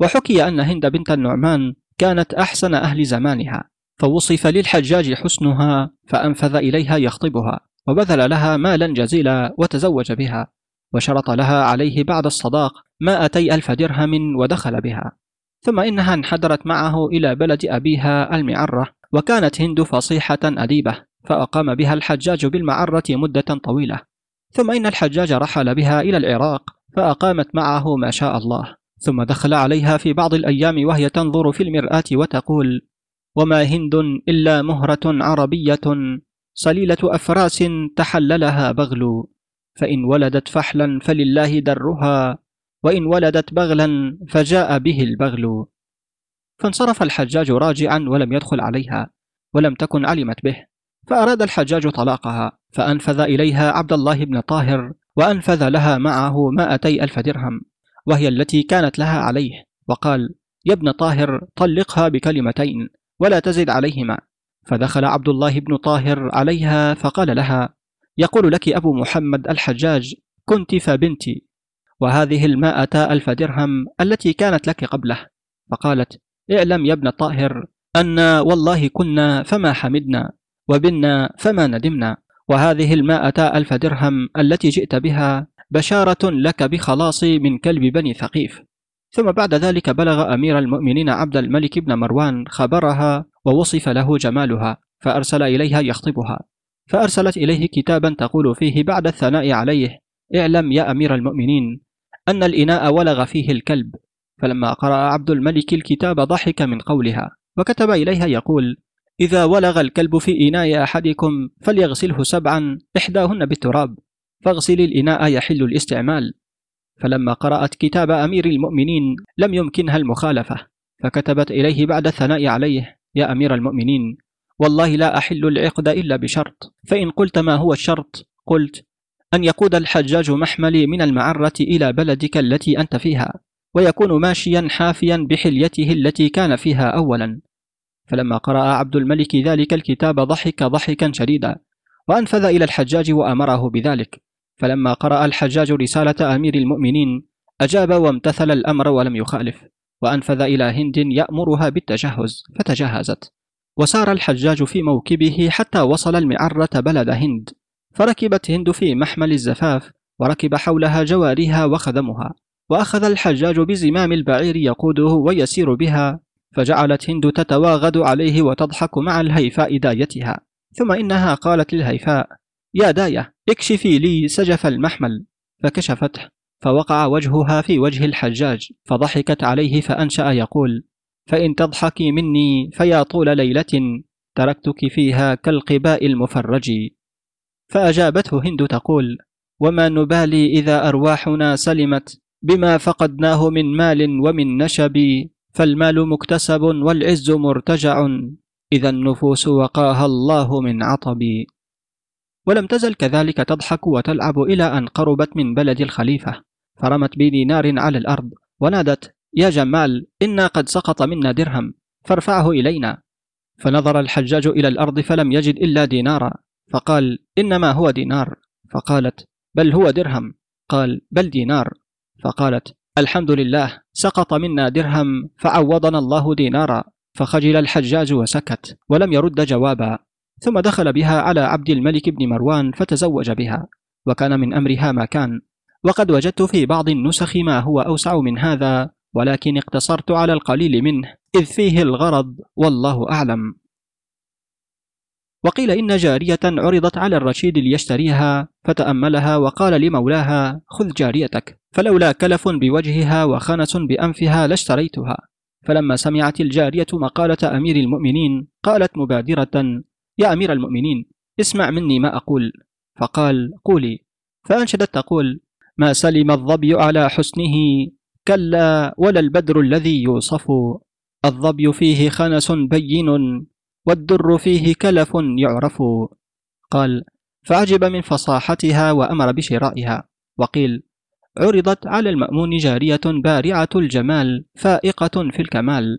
وحكي أن هند بنت النعمان كانت أحسن أهل زمانها فوصف للحجاج حسنها فأنفذ إليها يخطبها وبذل لها مالا جزيلا وتزوج بها وشرط لها عليه بعد الصداق مائتي ألف درهم ودخل بها. ثم إنها انحدرت معه إلى بلد أبيها المعرة وكانت هند فصيحة أديبة فأقام بها الحجاج بالمعرة مدة طويلة. ثم إن الحجاج رحل بها إلى العراق فأقامت معه ما شاء الله. ثم دخل عليها في بعض الأيام وهي تنظر في المرآة وتقول وما هند إلا مهرة عربية صليلة أفراس تحللها بغل. فإن ولدت فحلا فلله درها وإن ولدت بغلا فجاء به البغل. فانصرف الحجاج راجعا ولم يدخل عليها ولم تكن علمت به فأراد الحجاج طلاقها فأنفذ إليها عبد الله بن طاهر وأنفذ لها معه مائتي ألف درهم وهي التي كانت لها عليه وقال يا ابن طاهر طلقها بكلمتين ولا تزد عليهما. فدخل عبد الله بن طاهر عليها فقال لها يقول لك أبو محمد الحجاج كنت فبنتي وهذه المائة ألف درهم التي كانت لك قبله. فقالت اعلم يا ابن طاهر أن والله كنا فما حمدنا وبنا فما ندمنا وهذه المائة ألف درهم التي جئت بها بشارة لك بخلاصي من كلب بني ثقيف. ثم بعد ذلك بلغ أمير المؤمنين عبد الملك بن مروان خبرها ووصف له جمالها فأرسل إليها يخطبها. فأرسلت إليه كتابا تقول فيه بعد الثناء عليه اعلم يا أمير المؤمنين أن الإناء ولغ فيه الكلب. فلما قرأ عبد الملك الكتاب ضحك من قولها وكتب إليها يقول إذا ولغ الكلب في إناء أحدكم فليغسله سبعا إحداهن بالتراب فاغسل الإناء يحل الاستعمال. فلما قرأت كتاب أمير المؤمنين لم يمكنها المخالفة فكتبت إليه بعد الثناء عليه يا أمير المؤمنين والله لا أحل العقد إلا بشرط فإن قلت ما هو الشرط قلت أن يقود الحجاج محملي من المعرة إلى بلدك التي أنت فيها ويكون ماشيا حافيا بحليته التي كان فيها أولا. فلما قرأ عبد الملك ذلك الكتاب ضحك ضحكا شديدا وأنفذ إلى الحجاج وأمره بذلك. فلما قرأ الحجاج رسالة أمير المؤمنين أجاب وامتثل الأمر ولم يخالف وأنفذ إلى هند يأمرها بالتجهز فتجهزت. وسار الحجاج في موكبه حتى وصل المعرة بلد هند. فركبت هند في محمل الزفاف وركب حولها جواريها وخدمها. وأخذ الحجاج بزمام البعير يقوده ويسير بها فجعلت هند تتواغد عليه وتضحك مع الهيفاء دايتها. ثم إنها قالت للهيفاء يا داية اكشفي لي سجف المحمل. فكشفته فوقع وجهها في وجه الحجاج فضحكت عليه فأنشأ يقول فإن تضحكي مني فيا طول ليلة تركتك فيها كالقباء المفرج. فأجابته هند تقول وما نبالي إذا أرواحنا سلمت بما فقدناه من مال ومن نشب فالمال مكتسب والعز مرتجع. إذا النفوس وقاها الله من عطب. ولم تزل كذلك تضحك وتلعب إلى أن قربت من بلد الخليفة. فرمت بدينار على الأرض ونادت يا جمال إنا قد سقط منا درهم فارفعه إلينا. فنظر الحجاج إلى الأرض فلم يجد إلا دينارا. فقال إنما هو دينار. فقالت بل هو درهم. قال بل دينار. فقالت الحمد لله سقط منا درهم فعوضنا الله دينارا. فخجل الحجاج وسكت ولم يرد جوابا. ثم دخل بها على عبد الملك بن مروان فتزوج بها وكان من أمرها ما كان. وقد وجدت في بعض النسخ ما هو أوسع من هذا ولكن اقتصرت على القليل منه إذ فيه الغرض والله أعلم. وقيل إن جارية عرضت على الرشيد ليشتريها فتأملها وقال لمولاها خذ جاريتك. فلولا كلف بوجهها وخنس بأنفها لاشتريتها فلما سمعت الجارية مقالة أمير المؤمنين قالت مبادرة يا أمير المؤمنين اسمع مني ما أقول. فقال قولي. فأنشدت تقول ما سلم الظبي على حسنه كلا ولا البدر الذي يوصف. الظبي فيه خنس بين والدر فيه كلف يعرف. قال فعجب من فصاحتها وأمر بشرائها. وقيل عرضت على المأمون جارية بارعة الجمال فائقة في الكمال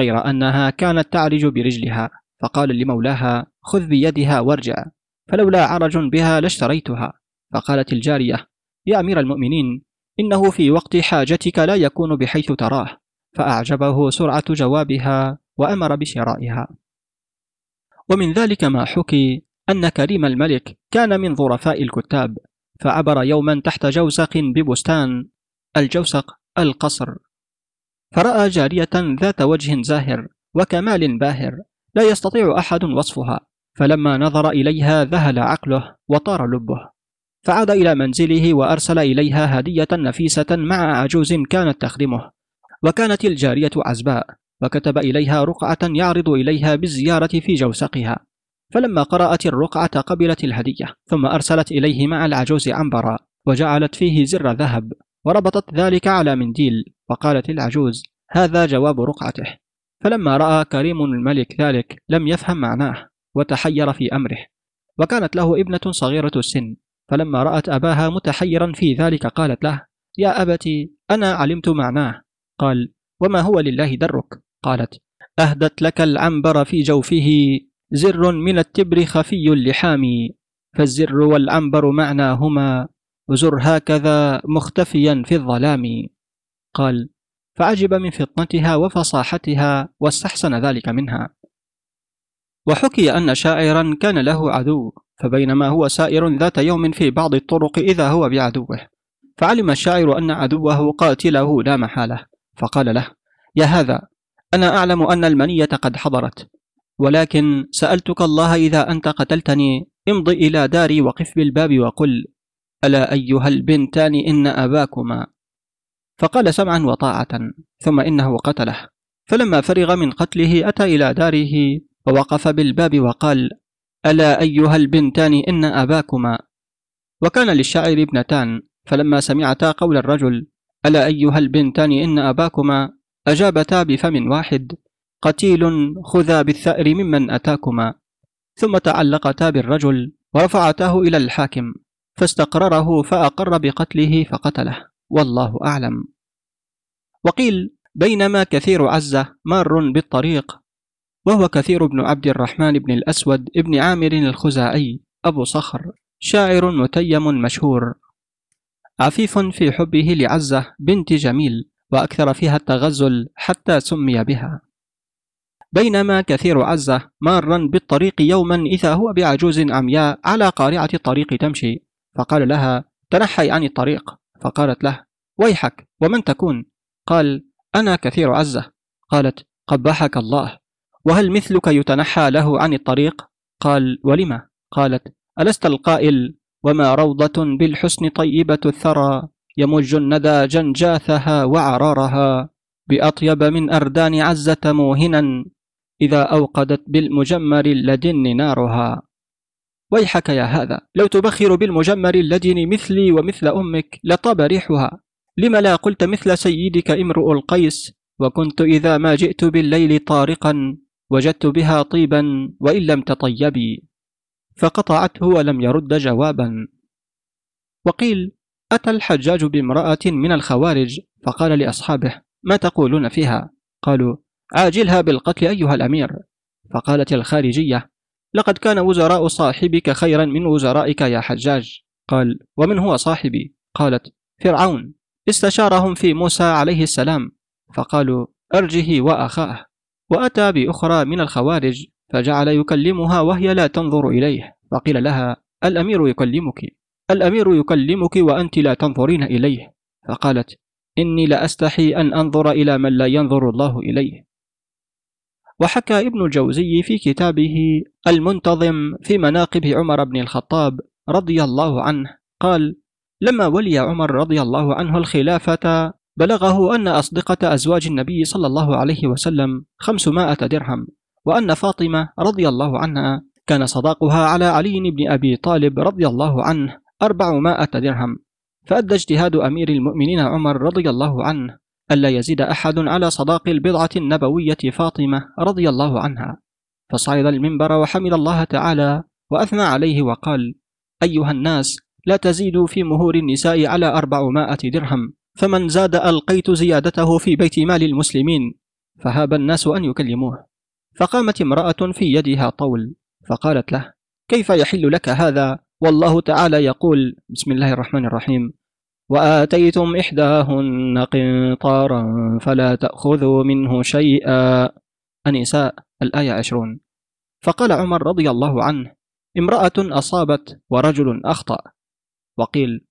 غير أنها كانت تعرج برجلها. فقال لمولاها خذ بيدها وارجع فلولا عرج بها لاشتريتها. فقالت الجارية يا أمير المؤمنين إنه في وقت حاجتك لا يكون بحيث تراه. فأعجبه سرعة جوابها وأمر بشرائها. ومن ذلك ما حكي أن كريم الملك كان من ظرفاء الكتاب فعبر يوما تحت جوسق ببستان الجوسق القصر. فرأى جارية ذات وجه زاهر وكمال باهر لا يستطيع أحد وصفها فلما نظر إليها ذهل عقله وطار لبه. فعاد إلى منزله وأرسل إليها هدية نفيسة مع عجوز كانت تخدمه وكانت الجارية عزباء. وكتب إليها رقعة يعرض إليها بالزيارة في جوسقها. فلما قرأت الرقعة قبلت الهدية ثم أرسلت إليه مع العجوز عنبرا وجعلت فيه زر ذهب وربطت ذلك على منديل وقالت العجوز هذا جواب رقعته. فلما رأى كريم الملك ذلك لم يفهم معناه وتحير في أمره. وكانت له ابنة صغيرة السن. فلما رأت أباها متحيرا في ذلك قالت له يا أبتي أنا علمت معناه. قال وما هو لله درك؟ قالت أهدت لك العنبر في جوفه زر من التبر خفي اللحام فالزر والعنبر معناهما زر هكذا مختفيا في الظلام. قال فعجب من فطنتها وفصاحتها واستحسن ذلك منها. وحكي أن شاعرا كان له عدو فبينما هو سائر ذات يوم في بعض الطرق إذا هو بعدوه. فعلم الشاعر أن عدوه قاتله لا محالة فقال له يا هذا أنا أعلم أن المنية قد حضرت ولكن سألتك الله إذا أنت قتلتني امض إلى داري وقف بالباب وقل ألا أيها البنتان إن أباكما؟ فقال سمعا وطاعة ثم إنه قتله. فلما فرغ من قتله أتى إلى داره ووقف بالباب وقال ألا أيها البنتان إن أباكما؟ وكان للشاعر ابنتان فلما سمعتا قول الرجل ألا أيها البنتان إن أباكما؟ أجابتا بفم واحد قتيل خذا بالثأر ممن أتاكما. ثم تعلقتا بالرجل ورفعتاه إلى الحاكم فاستقرره فأقر بقتله فقتله. والله أعلم. وقيل بينما كثير عزة مار بالطريق وهو كثير بن عبد الرحمن بن الأسود بن عامر الخزاعي أبو صخر شاعر متيم مشهور. عفيف في حبه لعزة بنت جميل وأكثر فيها التغزل حتى سمي بها. بينما كثير عزة مارا بالطريق يوما إذا هو بعجوز عمياء على قارعة الطريق تمشي. فقال لها تنحي عن الطريق. فقالت له ويحك ومن تكون؟ قال أنا كثير عزة. قالت قبحك الله. وهل مثلك يتنحى له عن الطريق؟ قال ولم؟ قالت ألست القائل؟ وما روضة بالحسن طيبة الثرى. يمج الندى جنجاثها وعرارها بأطيب من أردان عزة موهنا إذا أوقدت بالمجمر اللدن نارها. ويحك يا هذا لو تبخر بالمجمر اللدن مثلي ومثل أمك لطاب ريحها. لم لا قلت مثل سيدك امرؤ القيس وكنت إذا ما جئت بالليل طارقا وجدت بها طيبا وإن لم تطيبي. فقطعته ولم يرد جوابا. وقيل أتى الحجاج بامرأة من الخوارج فقال لأصحابه ما تقولون فيها؟ قالوا عاجلها بالقتل أيها الأمير. فقالت الخارجية لقد كان وزراء صاحبك خيرا من وزرائك يا حجاج. قال ومن هو صاحبي؟ قالت فرعون استشارهم في موسى عليه السلام. فقالوا أرجه وأخاه. وأتى بأخرى من الخوارج فجعل يكلمها وهي لا تنظر إليه فقيل لها الأمير يكلمك. الأمير يكلمك وأنت لا تنظرين إليه. فقالت إني لأستحي أن أنظر إلى من لا ينظر الله إليه. وحكى ابن الجوزي في كتابه المنتظم في مناقب عمر بن الخطاب رضي الله عنه قال لما ولي عمر رضي الله عنه الخلافة بلغه أن أصدقة أزواج النبي صلى الله عليه وسلم خمسمائة درهم وأن فاطمة رضي الله عنها كان صداقها على علي بن أبي طالب رضي الله عنه أربعمائة درهم. فأدى اجتهاد أمير المؤمنين عمر رضي الله عنه ألا يزيد أحد على صداق البضعة النبوية فاطمة رضي الله عنها. فصعد المنبر وحمد الله تعالى وأثنى عليه وقال أيها الناس لا تزيدوا في مهور النساء على أربعمائة درهم فمن زاد ألقيت زيادته في بيت مال المسلمين. فهاب الناس أن يكلموه. فقامت امرأة في يدها طول فقالت له كيف يحل لك هذا؟ والله تعالى يقول بسم الله الرحمن الرحيم. وآتيتم إحداهن قنطارا فلا تأخذوا منه شيئا. النساء الآية عشرون. فقال عمر رضي الله عنه امرأة أصابت ورجل أخطأ. وقيل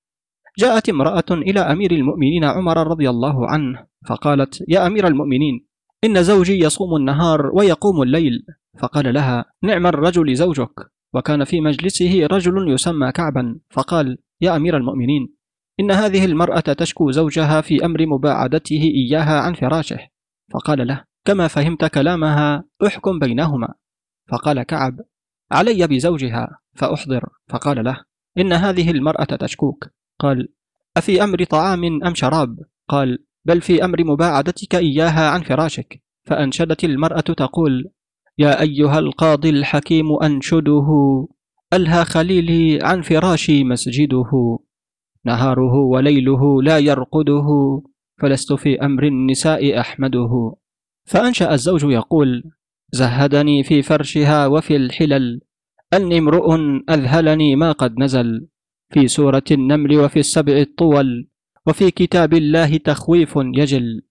جاءت امرأة إلى أمير المؤمنين عمر رضي الله عنه فقالت يا أمير المؤمنين إن زوجي يصوم النهار ويقوم الليل. فقال لها نعم الرجل زوجك. وكان في مجلسه رجل يسمى كعبا فقال يا أمير المؤمنين إن هذه المرأة تشكو زوجها في أمر مباعدته إياها عن فراشه. فقال له كما فهمت كلامها أحكم بينهما. فقال كعب علي بزوجها فأحضر. فقال له إن هذه المرأة تشكوك. قال أفي أمر طعام أم شراب؟ قال بل في أمر مباعدتك إياها عن فراشك. فأنشدت المرأة تقول يا أيها القاضي الحكيم أنشده. ألهى خليلي عن فراشي مسجده. نهاره وليله لا يرقده. فلست في أمر النساء أحمده. فأنشأ الزوج يقول زهدني في فرشها وفي الحلل. أني امرؤ أذهلني ما قد نزل. في سورة النمل وفي السبع الطول. وفي كتاب الله تخويف يجل.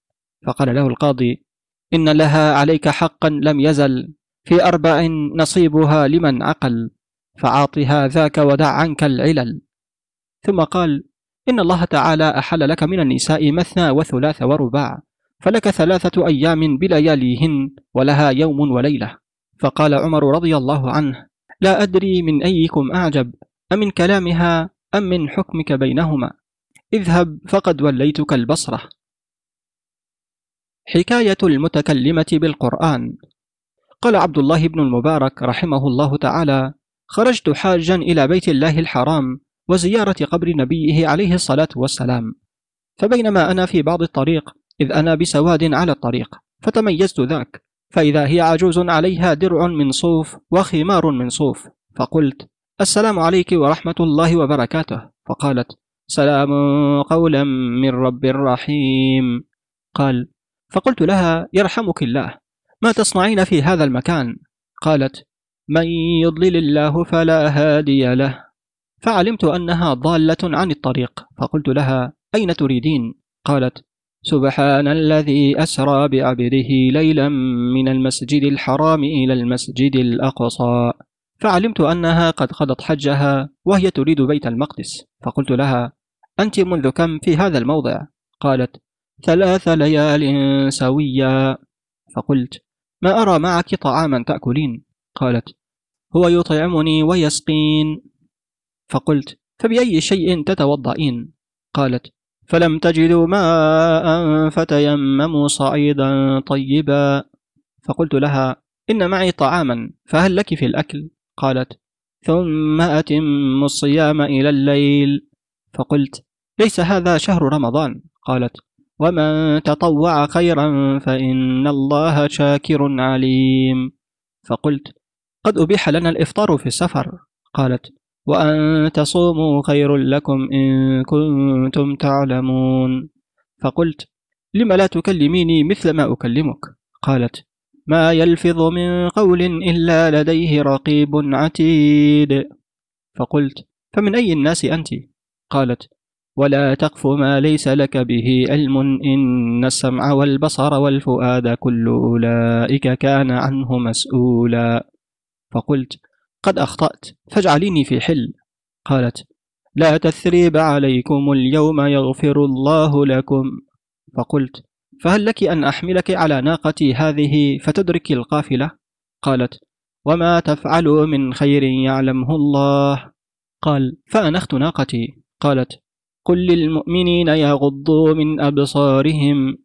فقال له القاضي إن لها عليك حقا لم يزل في أربع نصيبها لمن عقل فعاطها ذاك ودع عنك العلل. ثم قال إن الله تعالى أحل لك من النساء مثنى وثلاث ورباع فلك ثلاثة أيام بلياليهن ولها يوم وليلة. فقال عمر رضي الله عنه لا أدري من أيكم أعجب أمن كلامها أم من حكمك بينهما؟ اذهب فقد وليتك البصرة. حكاية المتكلمة بالقرآن. قال عبد الله بن المبارك رحمه الله تعالى خرجت حاجا إلى بيت الله الحرام وزيارة قبر نبيه عليه الصلاة والسلام. فبينما أنا في بعض الطريق إذ أنا بسواد على الطريق فتميزت ذاك فإذا هي عجوز عليها درع من صوف وخمار من صوف. فقلت السلام عليك ورحمة الله وبركاته. فقالت سلام قولا من رب رحيم. قال فقلت لها يرحمك الله ما تصنعين في هذا المكان؟ قالت من يضلل الله فلا هادي له. فعلمت أنها ضالة عن الطريق فقلت لها أين تريدين؟ قالت سبحان الذي أسرى بعبده ليلا من المسجد الحرام إلى المسجد الأقصى. فعلمت أنها قد قضت حجها وهي تريد بيت المقدس. فقلت لها أنت منذ كم في هذا الموضع؟ قالت ثلاث ليال سويا. فقلت ما أرى معك طعاما تأكلين؟ قالت هو يطعمني ويسقين. فقلت فبأي شيء تتوضئين؟ قالت فلم تجدوا ماء فتيمموا صعيدا طيبا. فقلت لها إن معي طعاما فهل لك في الأكل؟ قالت ثم أتم الصيام إلى الليل. فقلت ليس هذا شهر رمضان؟ قالت ومن تطوع خيرا فإن الله شاكر عليم فقلت قد أبيح لنا الإفطار في السفر. قالت وأن تصوموا خير لكم إن كنتم تعلمون. فقلت لم لا تكلميني مثل ما أكلمك؟ قالت ما يلفظ من قول إلا لديه رقيب عتيد. فقلت فمن أي الناس أنت؟ قالت ولا تقف ما ليس لك به علم إن السمع والبصر والفؤاد كل أولئك كان عنه مسؤولا فقلت قد أخطأت فاجعليني في حل. قالت لا تثريب عليكم اليوم يغفر الله لكم. فقلت فهل لك أن أحملك على ناقتي هذه فتدركي القافلة؟ قالت وما تفعلوا من خير يعلمه الله؟ قال فأنخت ناقتي. قالت قل للمؤمنين يغضوا من أبصارهم.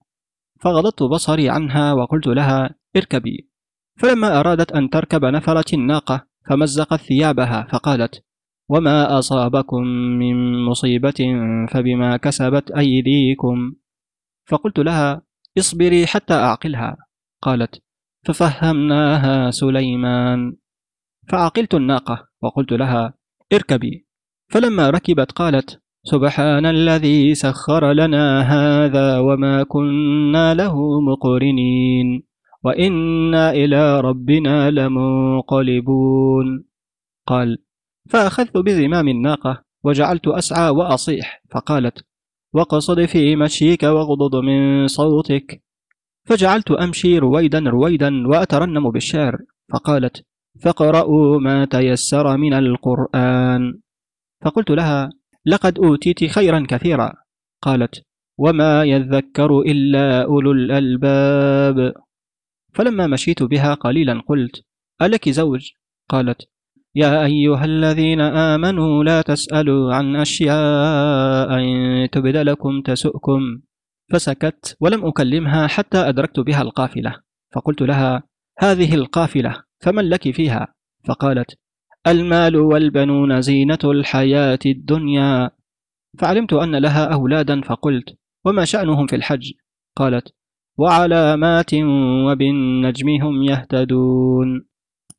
فغضضت بصري عنها وقلت لها اركبي. فلما أرادت أن تركب نفرت الناقة فمزقت ثيابها فقالت وما أصابكم من مصيبة فبما كسبت أيديكم؟ فقلت لها اصبري حتى أعقلها. قالت ففهمناها سليمان. فعقلت الناقة وقلت لها اركبي. فلما ركبت قالت سبحان الذي سخر لنا هذا وما كنا له مقرنين وإنا إلى ربنا لمنقلبون. قال فأخذت بزمام الناقة وجعلت أسعى وأصيح. فقالت وقصد في مشيك واغضض من صوتك. فجعلت أمشي رويدا رويدا وأترنم بالشعر. فقالت فاقرأوا ما تيسر من القرآن. فقلت لها لقد أوتيت خيرا كثيرا. قالت وما يذكر إلا أولو الألباب. فلما مشيت بها قليلا قلت ألك زوج؟ قالت يا أيها الذين آمنوا لا تسألوا عن أشياء إن تبد لكم تسؤكم. فسكت ولم أكلمها حتى أدركت بها القافلة. فقلت لها هذه القافلة فمن لك فيها؟ فقالت المال والبنون زينة الحياة الدنيا. فعلمت أن لها أولادا فقلت وما شأنهم في الحج؟ قالت وعلامات وبالنجم هم يهتدون.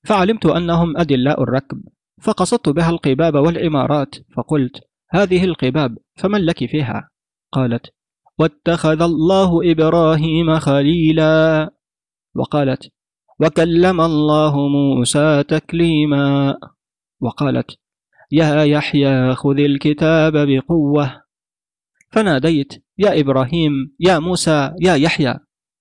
فعلمت أنهم أدلاء الركب فقصدت بها القباب والعمارات فقلت هذه القباب فمن لك فيها؟ قالت واتخذ الله إبراهيم خليلا. وقالت وكلم الله موسى تكليما وقالت يا يحيى خذ الكتاب بقوة. فناديت يا إبراهيم يا موسى يا يحيى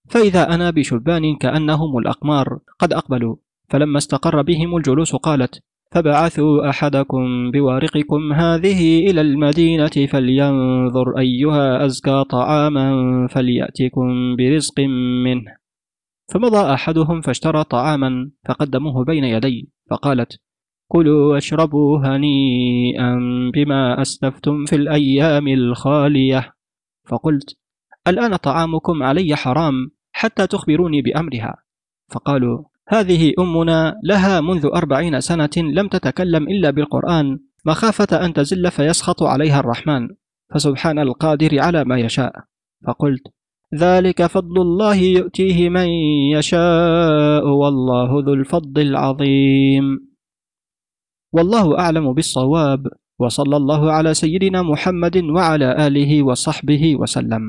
فإذا أنا بشبان كأنهم الأقمار قد أقبلوا. فلما استقر بهم الجلوس قالت فبعثوا أحدكم بوارقكم هذه إلى المدينة فلينظر أيها أزكى طعاما فليأتكم برزق منه. فمضى أحدهم فاشترى طعاما فقدموه بين يدي فقالت كلوا واشربوا هنيئا بما أسلفتم في الأيام الخالية. فقلت الآن طعامكم علي حرام حتى تخبروني بأمرها. فقالوا هذه أمنا لها منذ أربعين سنة لم تتكلم إلا بالقرآن مخافة أن تزل فيسخط عليها الرحمن فسبحان القادر على ما يشاء. فقلت ذلك فضل الله يؤتيه من يشاء والله ذو الفضل العظيم. والله أعلم بالصواب وصلى الله على سيدنا محمد وعلى آله وصحبه وسلم.